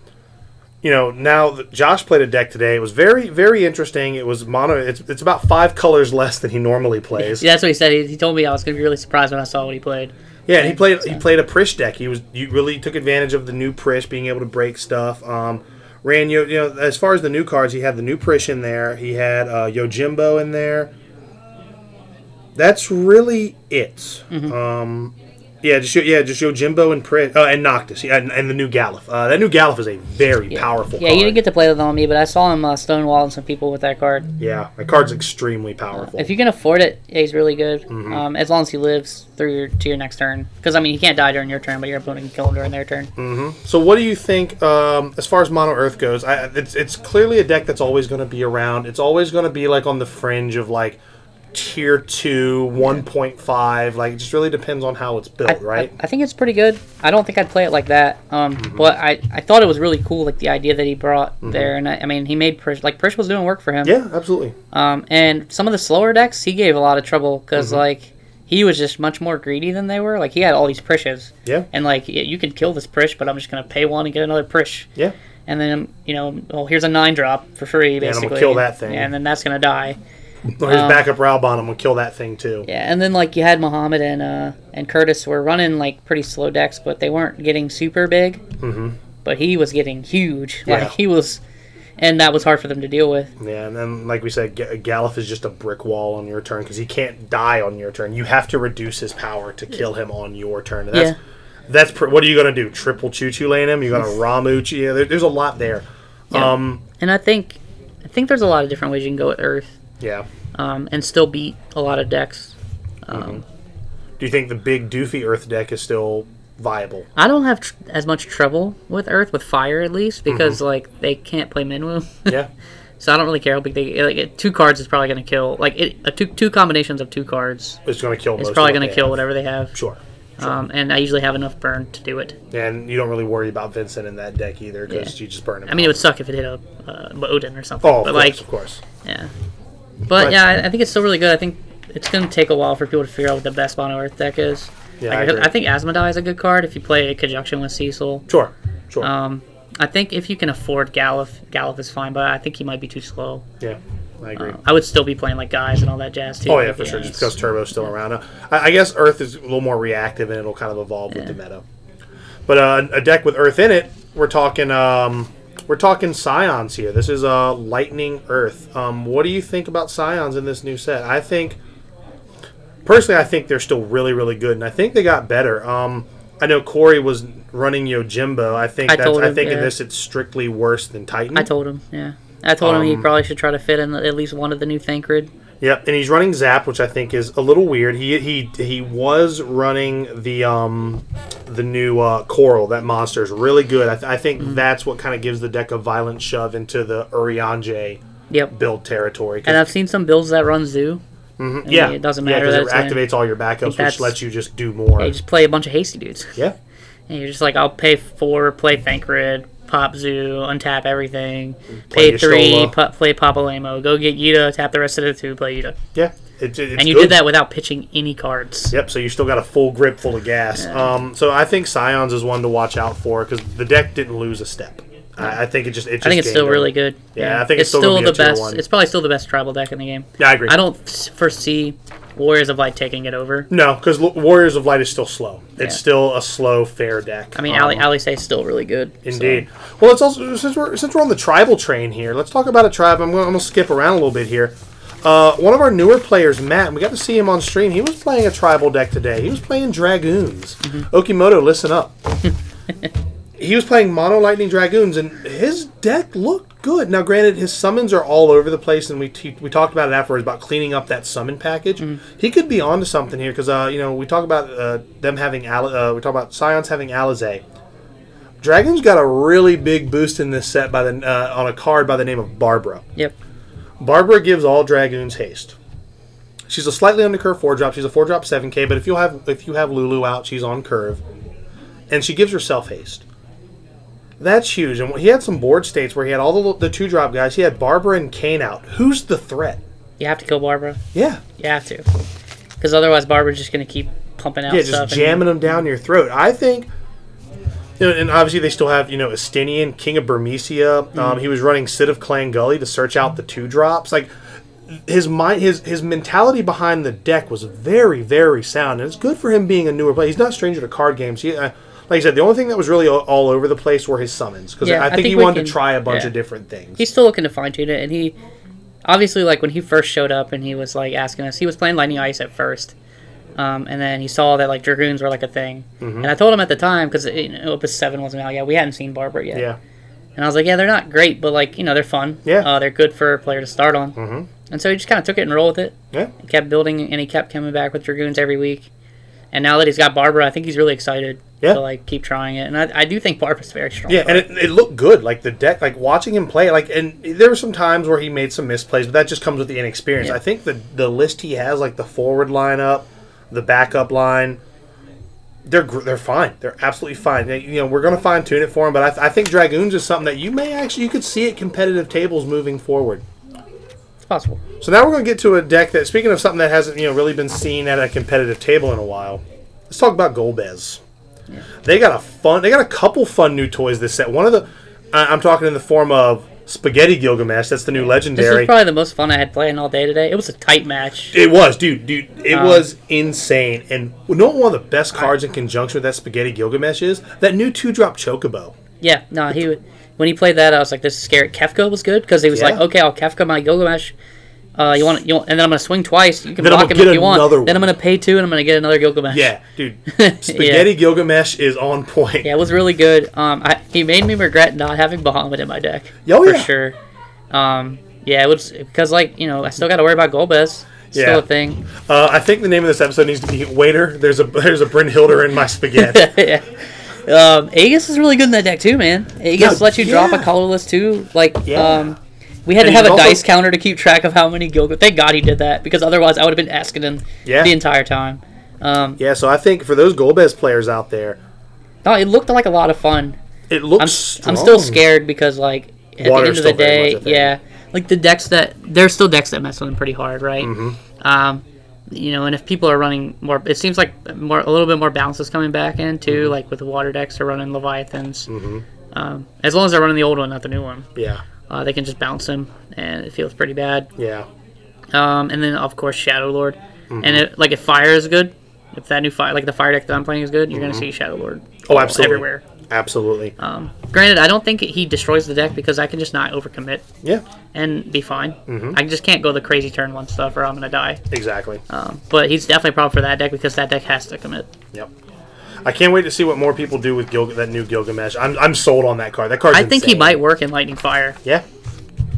you know, now Josh played a deck today. It was very, very interesting. It was mono. It's, it's about five colors less than he normally plays. Yeah, that's what he said. He, he told me I was gonna be really surprised when I saw what he played. Yeah, and he played. He played a Prish deck. He was. You really took advantage of the new Prish being able to break stuff. Um, ran you. You know, as far as the new cards, he had the new Prish in there. He had uh, Yojimbo in there. That's really it. Mm-hmm. Um, yeah, just yeah, just Yojimbo and Prish uh, and Noctis. Yeah, and, and the new Galuf. Uh, that new Galuf is a very powerful. Yeah, card. you didn't get to play with it on me, but I saw him uh, stonewalling some people with that card. Yeah, the card's extremely powerful. If you can afford it, yeah, he's really good. Mm-hmm. Um, as long as he lives through your to your next turn, because I mean he can't die during your turn, but your opponent can kill him during their turn. Mm-hmm. so, what do you think um, as far as Mono Earth goes? I, it's it's clearly a deck that's always going to be around. It's always going to be like on the fringe of like tier two, one point five. Like, it just really depends on how it's built, I, right? I, I think it's pretty good. I don't think I'd play it like that. Um, Mm-hmm. but I, I thought it was really cool, like the idea that he brought there, and I, I mean he made Prish like Prish was doing work for him. yeah, absolutely. Um, and some of the slower decks, he gave a lot of trouble because Mm-hmm. like he was just much more greedy than they were. Like he had all these Prishes, Yeah, and like y- you can kill this Prish, but I'm just gonna pay one and get another Prish. yeah. And then you know, well, here's a nine drop for free, and I'm basically. gonna kill that thing. and then that's gonna die. Or his Um, backup Raubahn, I'm gonna kill that thing too. Yeah, and then like you had Muhammad and uh and Curtis were running like pretty slow decks, but they weren't getting super big. Mm-hmm. But he was getting huge. Yeah. Like he was, and that was hard for them to deal with. Yeah, and then like we said, Ga- Galuf is just a brick wall on your turn because he can't die on your turn. You have to reduce his power to kill him on your turn. And that's Yeah. that's pr- what are you gonna do? Triple choo choo lane him? You got to Ramuh? Yeah, there, there's a lot there. Yeah. Um, And I think, I think there's a lot of different ways you can go with Earth, yeah. um, and still beat a lot of decks. Um, Do you think the big doofy Earth deck is still viable? I don't have tr- as much trouble with Earth with Fire at least because Mm-hmm. like they can't play Minwu, Yeah, so I don't really care how big they like. Two cards is probably gonna kill like it, uh, two two combinations of two cards it's gonna kill. It's probably gonna kill have. whatever they have. Sure. Um, and I usually have enough burn to do it. And you don't really worry about Vincent in that deck either because Yeah. you just burn him. I mean, it would suck if it hit a uh, Odin or something. Oh, but course, like, of course. yeah. But, But- yeah, I, I think it's still really good. I think it's going to take a while for people to figure out what the best Mono Earth deck is. Yeah, Like, I I, think Asmodai is a good card if you play it in conjunction with Cecil. Sure, sure. Um, I think if you can afford Galuf, Galuf is fine, but I think he might be too slow. yeah, I agree. Uh, I would still be playing like guys and all that jazz too. Oh yeah, for sure. Just because Turbo's still around. Uh, I, I guess Earth is a little more reactive and it'll kind of evolve with the meta. But uh, a deck with Earth in it, we're talking. Um, we're talking Scions here. This is uh, Lightning Earth. Um, what do you think about Scions in this new set? I think, personally, I think they're still really, really good, and I think they got better. Um, I know Corey was running Yojimbo. I think I that's. told I him, think in this it's strictly worse than Titan. I told him, yeah. I told him he Um, probably should try to fit in at least one of the new Thancred. Yep, and he's running Zap, which I think is a little weird. He he he was running the um the new uh, Coral. That monster is really good. I, th- I think Mm-hmm. that's what kind of gives the deck a violent shove into the Urianger Yep. build territory. And I've seen some builds that run Zoo. mhm, yeah, it doesn't matter. yeah, matter 'cause that it activates all your backups, which lets you just do more. Yeah, you just play a bunch of hasty dudes. yeah, And you're just like, I'll pay four, play Thancred, pop Zoo, untap everything, Play pay three, pu- play Papalymo, go get Yuta, tap the rest of the two, play Yuta. yeah. It, it- it's and you good. did that without pitching any cards. Yep. So you still got a full grip full of gas. Um. So I think Scions is one to watch out for because the deck didn't lose a step. I, I think it just. It just I think it's still really good. Yeah, I think it's still gonna be a the best. one. It's probably still the best tribal deck in the game. Yeah, I agree. I don't foresee Warriors of Light taking it over. No, because Warriors of Light is still slow. It's still a slow, fair deck. I mean, Um, Ali Ali is still really good. so- Indeed. Well, it's also since we're since we're on the tribal train here. Let's talk about a tribe. I'm going, I'm to skip around a little bit here. Uh, one of our newer players, Matt, we got to see him on stream. He was playing a tribal deck today. He was playing dragoons. Mm-hmm. Okimoto, listen up. he was playing mono lightning dragoons, and his deck looked good. Now, granted, his summons are all over the place, and we t- we talked about it afterwards about cleaning up that summon package. Mm-hmm. He could be onto something here because uh, you know we talk about uh, them having Al- uh, we talk about Scions having Alisaie. Dragon's got a really big boost in this set by the uh, on a card by the name of Barbara. Yep. Barbara gives all dragoons haste. She's a slightly under curve four drop. She's a four drop seven K, but if you have if you have Lulu out, she's on curve, and she gives herself haste. That's huge. And he had some board states where he had all the the two drop guys. He had Barbara and Kain out. Who's the threat? You have to kill Barbara. Yeah, You have to, because otherwise Barbara's just gonna keep pumping out yeah, just and- jamming them down your throat. I think. You know, and obviously they still have you know Estinian King of Burmecia. Mm-hmm. Um, he was running Cid of Clan Gully to search out the two drops. Like his mind, his his mentality behind the deck was very very sound, and it's good for him being a newer player. He's not a stranger to card games. He, uh, like I said, the only thing that was really all, over the place were his summons because Yeah, I, I think think he wanted can- to try a bunch yeah. of different things. He's still looking to fine tune it, and he obviously like when he first showed up and he was like asking us, he was playing Lightning Ice at first. Um, and then he saw that like dragoons were like a thing, Mm-hmm. and I told him at the time because you know, Opus Seven wasn't out yet. We hadn't seen Barbara yet. yeah, And I was like, yeah, they're not great, but like you know, they're fun. Yeah. uh, they're good for a player to start on. Mm-hmm. And so he just kind of took it and rolled with it. yeah. He kept building, and he kept coming back with dragoons every week. And now that he's got Barbara, I think he's really excited Yeah. to like keep trying it. And I, I do think Barbara's very strong. Yeah, and it, it looked good. Like the deck, like watching him play, like and there were some times where he made some misplays, but that just comes with the inexperience. Yeah. I think the the list he has, like the forward lineup, the backup line, they're they're fine. They're absolutely fine. They- You know, we're going to fine tune it for him, but I, th- I think Dragoons is something that you may actually you could see at competitive tables moving forward. it's possible. So now we're going to get to a deck that, speaking of something that hasn't you know really been seen at a competitive table in a while, let's talk about Golbez. They got a fun. They got a couple fun new toys this set. One of the, I- I'm talking in the form of Spaghetti Gilgamesh. That's the new This legendary. probably the most fun I had playing all day today. It was a tight match. it was, dude, dude. It Um, was insane. And you know what one of the best cards in conjunction with that Spaghetti Gilgamesh is? That new two drop Chocobo. Yeah, no, he when he played that, I was like, "This is scary." Kefka was good because he was like, "Okay, I'll Kefka my Gilgamesh. Uh, you want you want, and then I'm gonna swing twice. You can Then block him if you want. another Then I'm gonna pay two, and I'm gonna get another Gilgamesh. Yeah, dude. Spaghetti Gilgamesh is on point. Yeah, it was really good. Um, I, he made me regret not having Bahamut in my deck. Oh, for yeah. sure. Um, yeah, it was because like you know I still got to worry about Golbez. Still Yeah. a thing. Uh, I think the name of this episode needs to be Waiter. There's a there's a Brynhildr in my spaghetti. yeah. Um, Aegis is really good in that deck too, man. Aegis No, lets you drop a colorless too. Like, Yeah. um, we had And to have a also- dice counter to keep track of how many Gilgamesh. Thank God he did that because otherwise I would have been asking him Yeah. the entire time. Um, yeah, so I think for those Golbez players out there, no, it looked like a lot of fun. it looks. I'm, strong. I'm still scared because like at Water's the end of the day, much yeah, like the decks that there's still decks that mess with them pretty hard, right? Mm-hmm. Um, you know, and if people are running more, it seems like more a little bit more balance is coming back in too. Mm-hmm. Like with the water decks, they're running leviathans. Um, as long as they're running the old one, not the new one, Yeah, uh, they can just bounce him, and it feels pretty bad. yeah. Um, and then of course Shadow Lord, Mm-hmm. and it, like if fire is good, if that new fire like the fire deck that I'm playing is good, you're gonna see Shadow Lord. Oh, absolutely. everywhere. Absolutely. Um, granted, I don't think he destroys the deck because I can just not overcommit yeah, and be fine. Mm-hmm. I just can't go the crazy turn one stuff or I'm gonna die. exactly. Um, but he's definitely a problem for that deck because that deck has to commit. Yep. I can't wait to see what more people do with Gil- that new Gilgamesh. I'm, I'm sold on that card. That card. I think he might work in Lightning Fire. Yeah.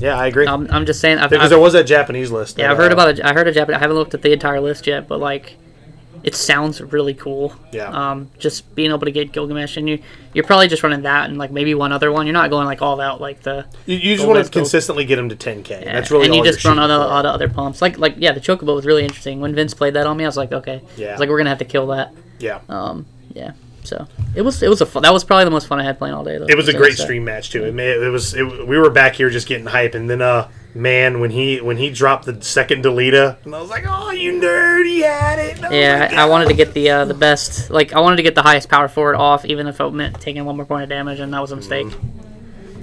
Yeah, I agree. Um, I'm just saying. I've, because I've, there was that Japanese list. yeah, that, I've heard uh, about it. I heard a Japanese. I haven't looked at the entire list yet, but like, it sounds really cool. Yeah. Um, just being able to get Gilgamesh, and you you're probably just running that and like maybe one other one. You're not going like all out like the. You, you just want to consistently get him to 10k. Yeah. That's really and you just run other, lot of other pumps. Like like yeah, the Chocobo was really interesting. When Vince played that on me, I was like, okay, Yeah. It's like we're gonna have to kill that. Yeah. Um, yeah. So it was it was a fun, that was probably the most fun I had playing all day. Though, It was a great so- stream match too. It, may, it was. It, we were back here just getting hype, and then uh, Man, when he when he dropped the second Delita, and I was like, "Oh, you nerd! He had it." Oh Yeah, I, I wanted to get the uh, the best. Like I wanted to get the highest power forward off, even if it meant taking one more point of damage, and that was a mistake.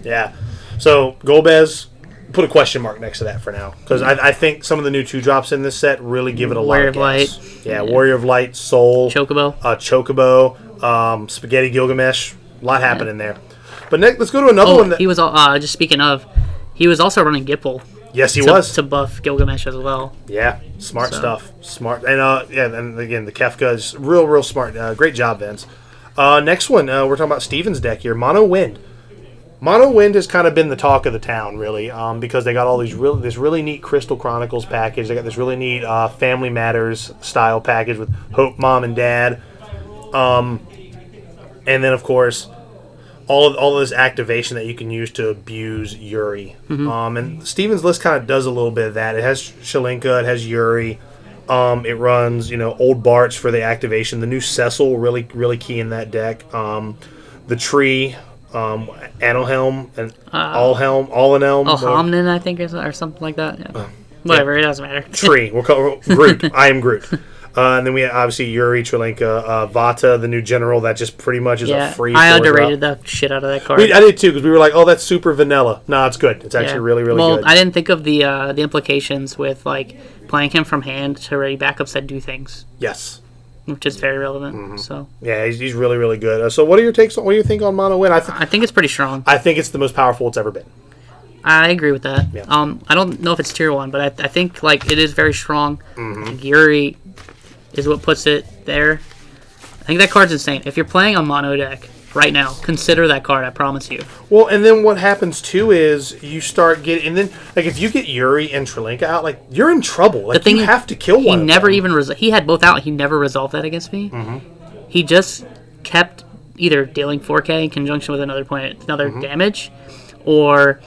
Yeah. So Golbez, put a question mark next to that for now, because I, I think some of the new two drops in this set really give it a Warrior lot of of Light. gas. Yeah, Warrior of Light, Soul, Chocobo. uh, Chocobo, um, Spaghetti Gilgamesh. A lot happening there. But next, let's go to another Oh, one. That, he was uh, just speaking of. He was also running Gippal yes, he to, was. to buff Gilgamesh as well. Yeah, smart So- stuff. Smart, and uh, yeah, and again, the Kefka is real, real smart. Uh, great job, Vince. Uh, next one, uh, we're talking about Steven's deck here, Mono Wind. Mono Wind has kind of been the talk of the town, really, um, because they got all these really this really neat Crystal Chronicles package. They got this really neat uh, Family Matters style package with Hope, Mom, and Dad, um, and then of course all of all of this activation that you can use to abuse Yuri. Um, and Steven's list kind of does a little bit of that. It has Chelinka, it has Yuri. Um, it runs, you know, old Bartz for the activation. The new Cecil really, really key in that deck. Um, the tree, um, Anohelm and Allhelm, Allenelm. Oh, whatever. I think, is, or something like that. Yeah. Whatever, it doesn't matter. Tree. We'll call Groot. I am Groot. Uh, and then we have obviously Yuri, Chelinka, uh, Vata, the new general that just pretty much is yeah, a free. I underrated the shit out of that card. We, I did too because we were like, "Oh, that's super vanilla." No, it's good. It's actually Yeah. really, really well, good. I didn't think of the uh, the implications with like playing him from hand to ready backups that do things, yes, which is very relevant. Mm-hmm. So yeah, he's, he's really, really good. Uh, so, what are your takes? on What do you think on Mono Win? I, th- I think it's pretty strong. I think it's the most powerful it's ever been. I agree with that. Yeah. Um, I don't know if it's tier one, but I, I think like it is very strong. Mm-hmm. Yuri is what puts it there. I think that card's insane. If you're playing a mono deck right now, consider that card. I promise you. Well, and then what happens too is you start getting, and then like if you get Yuri and Chelinka out, like you're in trouble. Like thing you have to kill He one. of never even res- he had both out. He never resolved that against me. Mm-hmm. He just kept either dealing 4K in conjunction with another point, another Mm-hmm. damage, or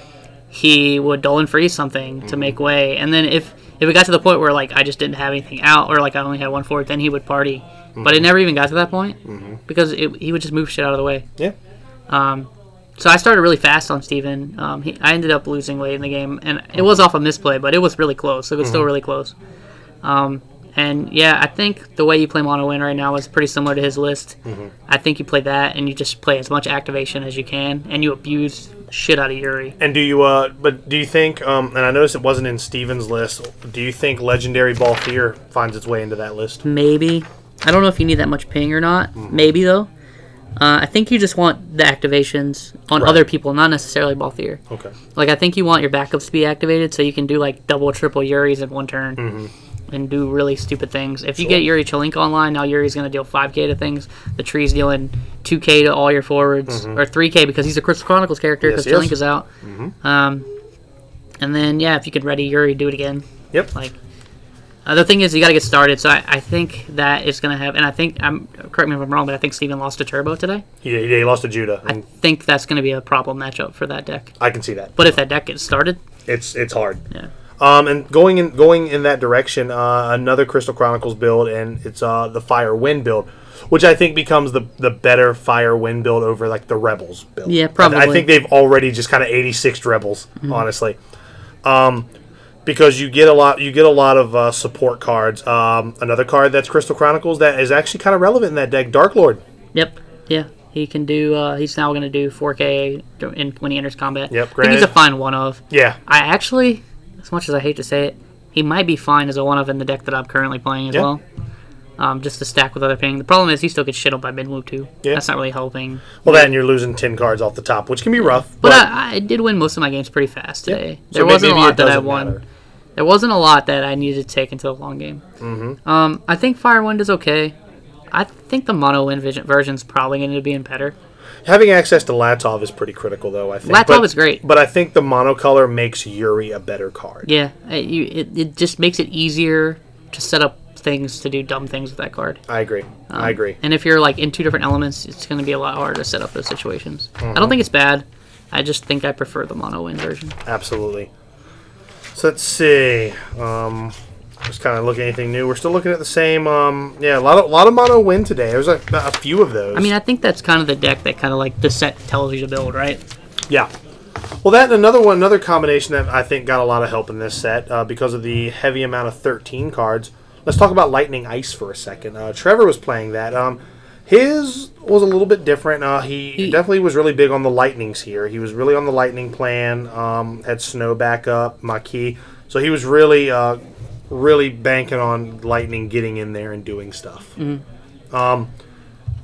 he would dull and freeze something Mm-hmm. to make way. And then if if it got to the point where like I just didn't have anything out, or like I only had one forward, then he would party. But Mm-hmm. it never even got to that point because it, he would just move shit out of the way. Yeah. Um, so I started really fast on Steven. Um, he, I ended up losing late in the game, and it was off a misplay, but it was really close. It was still really close. Um, and yeah, I think the way you play Mono Win right now is pretty similar to his list. I think you play that, and you just play as much activation as you can, and you abuse shit out of Yuri. And do you? Uh, but do you think? Um, and I noticed it wasn't in Steven's list. Do you think Legendary Balthier finds its way into that list? Maybe. I don't know if you need that much ping or not. Mm-hmm. Maybe though. Uh, I think you just want the activations on Right. other people, not necessarily Balthier. Okay. Like I think you want your backups to be activated so you can do like double, triple Yuri's in one turn, and do really stupid things. If you Mm-hmm. Sure. get Yuri Chelinka online, now Yuri's gonna deal 5k to things. The tree's dealing 2k to all your forwards, or 3k because he's a Crystal Chronicles character Mm-hmm. Yes, because he is. Out. Um, and then yeah, if you could ready Yuri, do it again. Yep. Like uh, the thing is, you got to get started. So I, I think that is gonna have, and I think I'm correct me if I'm wrong, but I think Steven lost to Turbo today. He, yeah, he lost to Judah. I think that's gonna be a problem matchup for that deck. I can see that. But if that deck gets started, It's it's hard. yeah. Um, and going in going in that direction, uh, another Crystal Chronicles build, and it's uh, the Fire Wind build, which I think becomes the the better Fire Wind build over like the Rebels build. Yeah, I- I. Mm-hmm. think they've already just kind of 86 Rebels, honestly, um, because you get a lot you get a lot of uh, support cards. Um, another card that's Crystal Chronicles that is actually kind of relevant in that deck, Dark Lord. Yep. Yeah. He can do. Uh, he's now going to do 4K in, when he enters combat. Yep, I think he's a fine one of. Yeah, I actually, as much as I hate to say it, he might be fine as a one of in the deck that I'm currently playing as Yeah. well. Um, just to stack with other ping. The problem is he still gets shit up by Minwu too. Yeah. That's not really helping. well, then you're losing 10 cards off the top, which can be rough. But I, I did win most of my games pretty fast today. So There may- wasn't a lot that I won. matter. There wasn't a lot that I needed to take into the long game. Mm-hmm. Um, I think Firewind is okay. I think the mono win version's probably going to be in better. Having access to Latov is pretty critical, though. I think Latov But- is great. but I think the monocolor makes Yuri a better card. Yeah, it, you, it, it just makes it easier to set up things to do dumb things with that card. I agree. I agree. And if you're like in two different elements, it's going to be a lot harder to set up those situations. I Mm-hmm. don't think it's bad. I just think I prefer the mono win version. Absolutely. So let's see. Um, just kind of look at anything new. We're still looking at the same. Um, yeah, a lot of a lot of mono win today. There's a, a few of those. I mean, I think that's kind of the deck that kind of like the set tells you to build, right? yeah. Well, that and another one, another combination that I think got a lot of help in this set uh, because of the heavy amount of 13 cards. Let's talk about Lightning Ice for a second. Uh, Trevor was playing that. Um, his was a little bit different. Uh, he, He- definitely was really big on the lightnings here. He was really on the lightning plan. Um, had snow backup, Maquis. So he was really, uh, really banking on lightning getting in there and doing stuff. Um,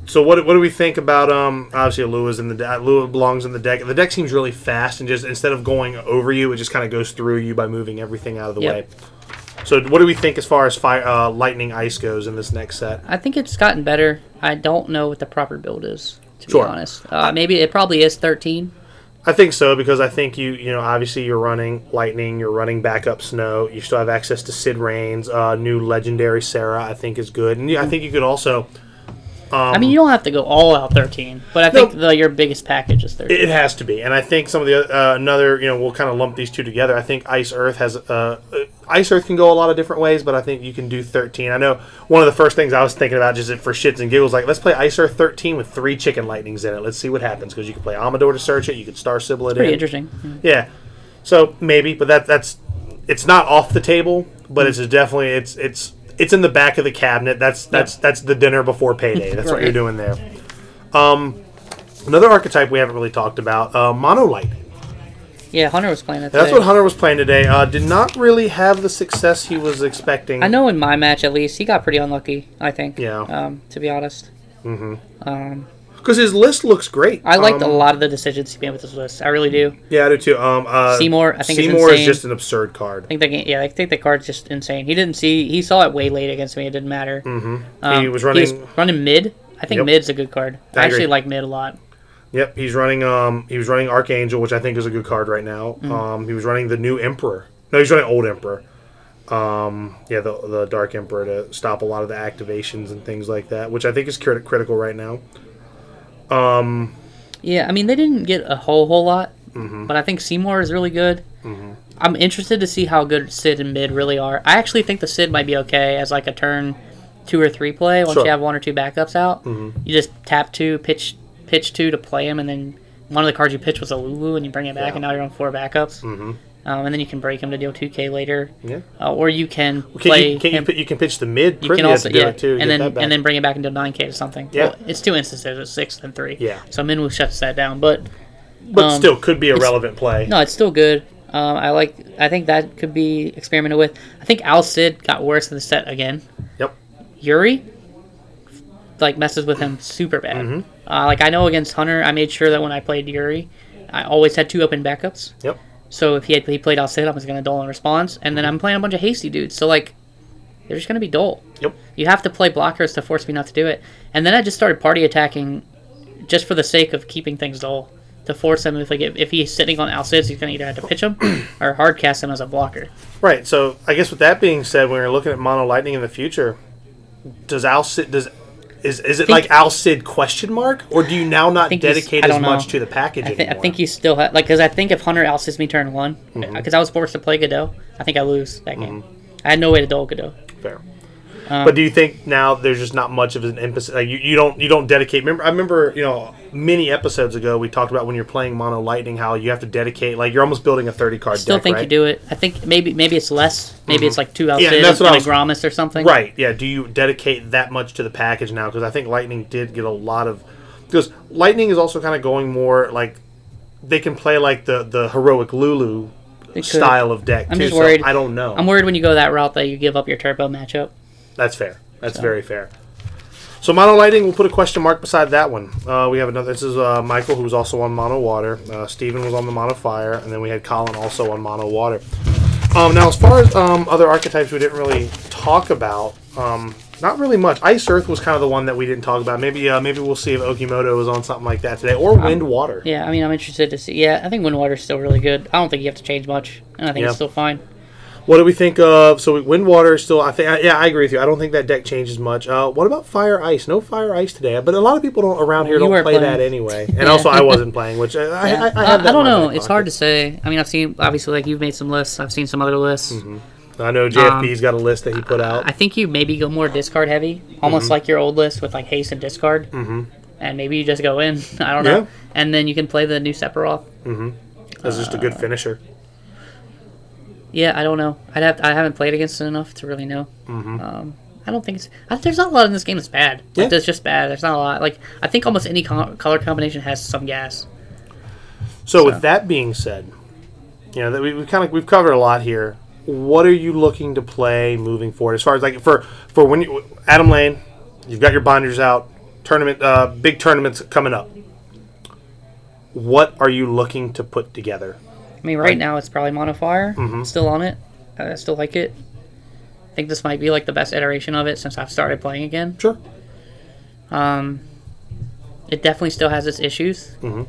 so what, what do we think about um obviously Lua's in the deck Lua belongs in the deck. The deck seems really fast and just instead of going over you, it just kind of goes through you by moving everything out of the Yep. way. So what do we think as far as fire uh, lightning ice goes in this next set? I think it's gotten better. I don't know what the proper build is, to Sure. be honest. Uh, maybe it probably is 13. I think so because I think you you know obviously you're running lightning, you're running backup snow. You still have access to Cid Raines, uh, new legendary Sarah. I think is good, and I think you could also. Um, I mean, you don't have to go all out 13, but I think the, your biggest package is 13. It has to be, and I think some of the uh, another you know we'll kind of lump these two together. I think Ice Earth has uh, uh, Ice Earth can go a lot of different ways, but I think you can do thirteen. I know one of the first things I was thinking about just for shits and giggles, like let's play Ice Earth thirteen with three Chicken Lightnings in it. Let's see what happens because you can play Amador to search it, you can Star Sibyl it Pretty in. interesting. Yeah, so maybe, but that that's it's not off the table, but it's definitely it's it's it's in the back of the cabinet. That's that's that's the dinner before payday. That's what Right. you're doing there. Um, another archetype we haven't really talked about, uh, monolight. Yeah, Hunter was playing that That's today. what Hunter was playing today. Uh, did not really have the success he was expecting. I know in my match, at least, he got pretty unlucky, I think. Yeah. Um, to be honest. Mm-hmm. Um, because his list looks great. I liked Um, a lot of the decisions he made with this list. I really do. Yeah, I do too. Um, uh, Seymour, I think Seymour is just an absurd card. I think yeah, I think the card's just insane. He didn't see, he saw it way late against me. It didn't matter. Mm-hmm. He was running- running mid. I think Yep. mid's a good card. I I, actually like mid a lot. Yep, he's running. Um, he was running Archangel, which I think is a good card right now. Mm. Um, he was running the new Emperor. No, he's running Old Emperor. Um, yeah, the the Dark Emperor to stop a lot of the activations and things like that, which I think is crit- critical right now. Yeah, I mean they didn't get a whole whole lot, Mm-hmm. but I think Seymour is really good. I'm interested to see how good Cid and mid really are. I actually think the Cid might be okay as like a turn two or three play once Sure. Mm-hmm. you have one or two backups out. You just tap two, pitch pitch two to play him, and then one of the cards you pitch was a Lulu, and you bring it back, Yeah. and now you're on four backups. Um, and then you can break him to deal 2K later, Yeah, uh, or you can can play you, can you, him. pi- you can pitch the mid You can also to do yeah, it too. and then and then bring it back into 9K to something. Yeah. Well, it's two instances, it's six and three. Yeah. So Minwu shuts that down, but but um, still could be a relevant play. No, it's still good. Um, I like. I think that could be experimented with. I think Al Cid got worse in the set again. Yep. Yuri, like messes with him super bad. Mm-hmm. Uh, like I know against Hunter, I made sure that when I played Yuri, I always had two open backups. Yep. So if he had he played I was gonna dull in response, and then mhm. I'm playing a bunch of hasty dudes. So like, they're just gonna be dull. Yep. You have to play blockers to force me not to do it. And then I just started party attacking, just for the sake of keeping things dull. To force him, if like if, if he's sitting on Alcids, he's gonna either have to pitch him or hard cast him as a blocker. Right. So I guess with that being said, when we're looking at mono lightning in the future, does Al Cid does is is it think- like Al Cid question mark, or do you now not dedicate as don't much know. to the package I, thi- I think you still have like because I think if Hunter Alcids me turn one, Mm-hmm. because I was forced to play Godot, I think I lose that game. I had no way to dull Godot. fair. Um, but do you think now there's just not much of an emphasis? Like you, you don't you don't dedicate. Remember, I remember you know many episodes ago we talked about when you're playing mono lightning how you have to dedicate like you're almost building a 30 card Still deck, think right? you do it. I think maybe maybe it's less. Maybe it's like two Alcids Mm-hmm. that's what I and was- a Gramis or something. Right. Yeah. Do you dedicate that much to the package now? Because I think Lightning did get a lot of. Because Lightning is also kind of going more like they can play like the the heroic Lulu style of deck I'm too. just so worried- I don't know. I'm worried when you go that route that you give up your turbo matchup. That's fair. That's very fair. So mono lighting, we'll put a question mark beside that one. Uh, we have another. This is uh, Michael, who was also on mono water. Uh, Steven was on the mono fire, and then we had Colin also on mono water. Um, now, as far as um, other archetypes, we didn't really talk about. Um, not really much. Ice Earth was kind of the one that we didn't talk about. Maybe uh, maybe we'll see if Okimoto is on something like that today, or Wind Water. Yeah, I mean, I'm interested to see. Yeah, I think Wind Water is still really good. I don't think you have to change much, and I think Yeah. it's still fine. What do we think of? So Wind Water is still. I think. Yeah, I agree with you. I don't think that deck changes much. Uh, what about Fire Ice? No Fire Ice today, but a lot of people don't around here You don't play playing. that anyway. And Yeah. also, I wasn't playing, which I, I, I, I, I, that I don't know. It's hard to say. I mean, I've seen obviously like you've made some lists. I've seen some other lists. I know JFB's got a list that he put out. Um, I think you maybe go more discard heavy, almost Mm-hmm. like your old list with like haste and discard. Mm-hmm. And maybe you just go in. I don't know. Yeah. And then you can play the new Sephiroth. Mm-hmm. as just a good finisher. Yeah, I don't know. I'd have I haven't played against it enough to really know. Um, I don't think it's. I, there's not a lot in this game that's bad. Like, Yeah. Just bad. There's not a lot. Like I think almost any co- color combination has some gas. So, with that being said, you know that we, we kind of we've covered a lot here. What are you looking to play moving forward? As far as like for for when you Adam Lane, you've got your binders out, tournament, uh, big tournaments coming up. What are you looking to put together? I mean, right now it's probably Monofire. Mm-hmm. Still on it. I still like it. I think this might be like the best iteration of it since I've started playing again. Sure. Um, it definitely still has its issues. Mm-hmm.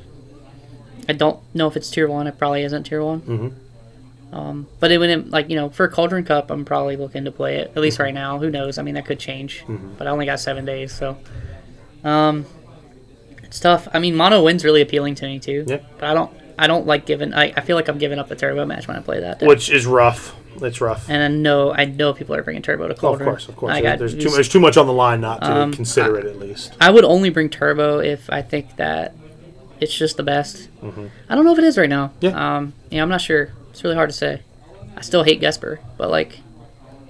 I don't know if it's tier one. It probably isn't tier one. Mm-hmm. Um, but it wouldn't like you know for Cauldron Cup, I'm probably looking to play it at least Mm-hmm. right now. Who knows? I mean, that could change. But I only got seven days, so um, it's tough. I mean, mono win's really appealing to me too. Yeah. But I don't. I don't like giving. I, I feel like I'm giving up the turbo match when I play that. deck. Which is rough. It's rough. and I know I know people are bringing turbo to Oh, of course, of course. I got there's too there's too much on the line not to Um, consider it at least. I would only bring turbo if I think that it's just the best. I don't know if it is right now. Mm-hmm. Yeah. Um. Yeah, I'm not sure. It's really hard to say. I still hate Gesper, but like,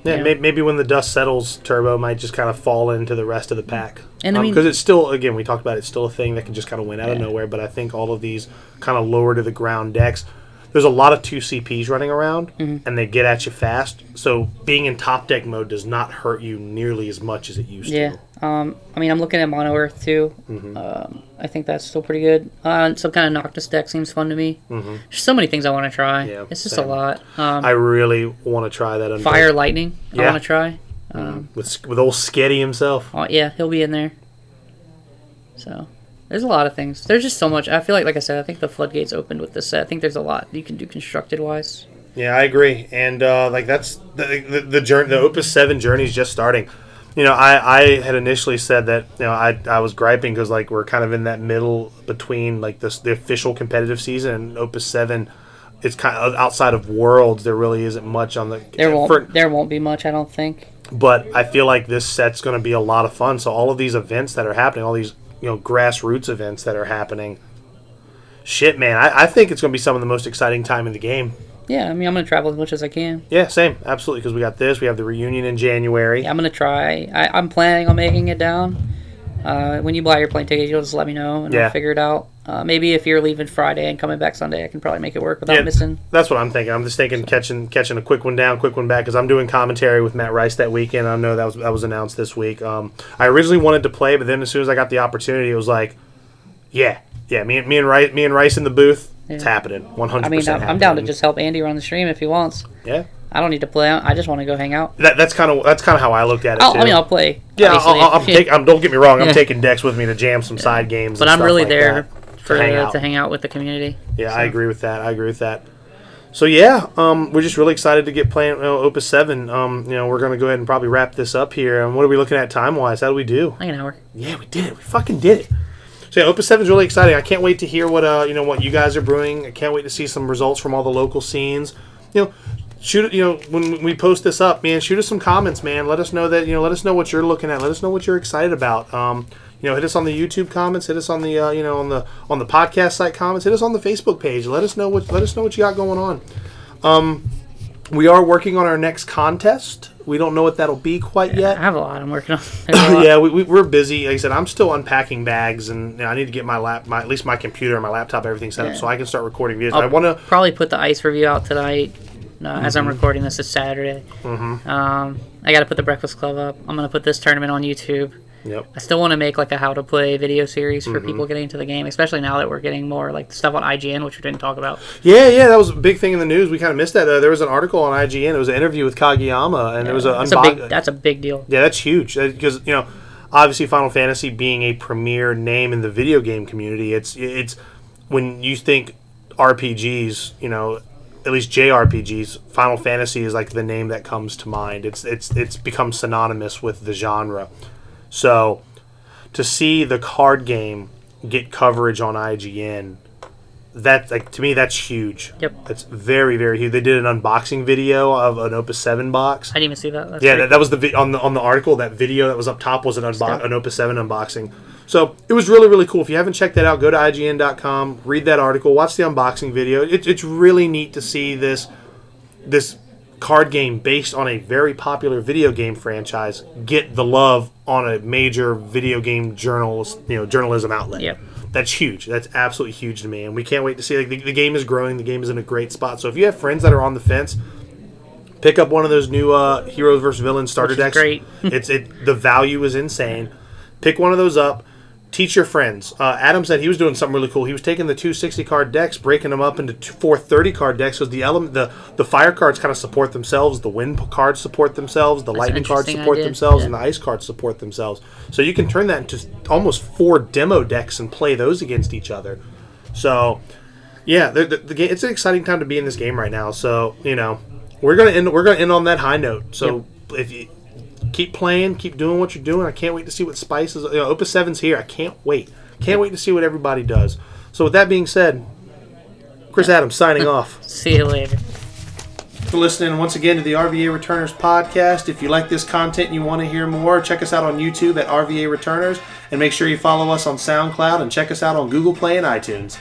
Yeah, yeah. may- maybe when the dust settles, Turbo might just kind of fall into the rest of the pack. And I mean- because it's still, again, we talked about it, it's still a thing that can just kind of win out of nowhere. But I think all of these kind of lower to the ground decks, there's a lot of two CPs running around, Mm-hmm. and they get at you fast. So being in top deck mode does not hurt you nearly as much as it used yeah. to. Um. I mean, I'm looking at Mono Earth too. Mm-hmm. Um. I think that's still pretty good. Uh, some kind of Noctis deck seems fun to me. Mhm. There's so many things I want to try. Yeah, it's just same. a lot. Um. I really want to try that. Under, Fire Lightning. I want to try. Um. with with old Sketty himself. Oh yeah, he'll be in there. So there's a lot of things. There's just so much. I feel like, like I said, I think the floodgates opened with this set. I think there's a lot you can do constructed wise. Yeah, I agree, and uh, like that's the the, the journey. The Opus Seven journey is just starting. You know, I, I had initially said that you know I, I was griping because like we're kind of in that middle between like this the official competitive season and Opus Seven. It's kind of outside of Worlds. There really isn't much on the. There won't for- there won't be much, I don't think. but I feel like this set's going to be a lot of fun. So all of these events that are happening, all these you know grassroots events that are happening, shit, man, I, I think it's going to be some of the most exciting time in the game. Yeah, I mean I'm gonna travel as much as I can. Yeah, same, absolutely. Because we got this, we have the reunion in January. Yeah, I'm gonna try. I, I'm planning on making it down. Uh, when you buy your plane ticket, you'll just let me know and Yeah. I'll figure it out. Uh, maybe if you're leaving Friday and coming back Sunday, I can probably make it work without Yeah. missing. That's what I'm thinking. I'm just thinking catching catching a quick one down, quick one back, because I'm doing commentary with Matt Rice that weekend. I know that was that was announced this week. Um, I originally wanted to play, but then as soon as I got the opportunity, it was like, yeah, yeah, me and me and Rice, me and Rice in the booth, it's Yeah. happening, 100. I mean, I'm, I'm down to just help Andy run the stream if he wants. yeah. I don't need to play. Out. I just want to go hang out. That, that's kind of that's kind of how I looked at it. I'll. I mean, I'll play. yeah, I'm if- take, I'm, don't get me wrong. I'm Yeah. taking decks with me to jam some side games, but I'm really like there for to hang uh, out. to hang out with the community. Yeah, I agree with that. I agree with that. So yeah, um, we're just really excited to get playing uh, Opus Seven. Um, you know, we're gonna go ahead and probably wrap this up here. And what are we looking at time wise? How do we do? Like an hour. Yeah, we did it. We fucking did it. So yeah, Opus Seven is really exciting. I can't wait to hear what uh, you know what you guys are brewing. I can't wait to see some results from all the local scenes. You know, shoot. You know, when we post this up, man, shoot us some comments, man. Let us know that you know. Let us know what you're looking at. Let us know what you're excited about. Um, you know, hit us on the YouTube comments. Hit us on the uh, you know on the on the podcast site comments. Hit us on the Facebook page. Let us know what let us know what you got going on. Um, we are working on our next contest. We don't know what that'll be quite yet. I have a lot I'm working on. There's a lot. yeah, we, we, we're busy. Like I said, I'm still unpacking bags, and you know, I need to get my lap, my at least my computer and my laptop, everything set up, so I can start recording videos. I'll I want to. probably put the ice review out tonight. Uh, As Mm-hmm. I'm recording this, it's Saturday. Um, I got to put the Breakfast Club up. I'm gonna put this tournament on YouTube. Yep. I still want to make like a how to play video series Mm-hmm. for people getting into the game, especially now that we're getting more like stuff on IGN, which we didn't talk about. Yeah, yeah, that was a big thing in the news. We kind of missed that. Uh, there was an article on IGN. It was an interview with Kageyama, and there was a that's a big. That's a big deal. yeah, that's huge because you know, obviously, Final Fantasy being a premier name in the video game community, it's it's when you think RPGs, you know, at least JRPGs, Final Fantasy is like the name that comes to mind. It's it's it's become synonymous with the genre. So to see the card game get coverage on IGN, that like to me that's huge. Yep. That's very very huge. They did an unboxing video of an Opus Seven box. I didn't even see that. That's Yeah, that, that was the vi- on the on the article. That video that was up top was an unbo- an Opus Seven unboxing. So it was really, really cool. If you haven't checked that out, go to IGN.com, read that article, watch the unboxing video. It, it's really neat to see this this card game based on a very popular video game franchise get the love on a major video game journals, you know, journalism outlet. Yep. That's huge. That's absolutely huge to me, and we can't wait to see. Like the, the game is growing. The game is in a great spot. So if you have friends that are on the fence, pick up one of those new uh, heroes versus villains starter decks. great. it's it. The value is insane. Pick one of those up. Teach your friends. Uh, Adam said he was doing something really cool. He was taking the two sixty card decks, breaking them up into two, four thirty card decks. Because the element, the the fire cards kind of support themselves. The wind cards support themselves. The an lightning cards support idea. themselves, Yeah. and the ice cards support themselves. So you can turn that into almost four demo decks and play those against each other. So yeah, the, the, the game. It's an exciting time to be in this game right now. So you know, we're gonna end. We're gonna end on that high note. So if you keep playing, keep doing what you're doing, I can't wait to see what Spice is. You know, Opus Seven's here. I can't wait. Can't wait to see what everybody does. So with that being said, Chris Adams signing off. See you later. For listening once again to the RVA Returners podcast. If you like this content and you want to hear more, check us out on YouTube at RVA Returners, and make sure you follow us on SoundCloud and check us out on Google Play and iTunes.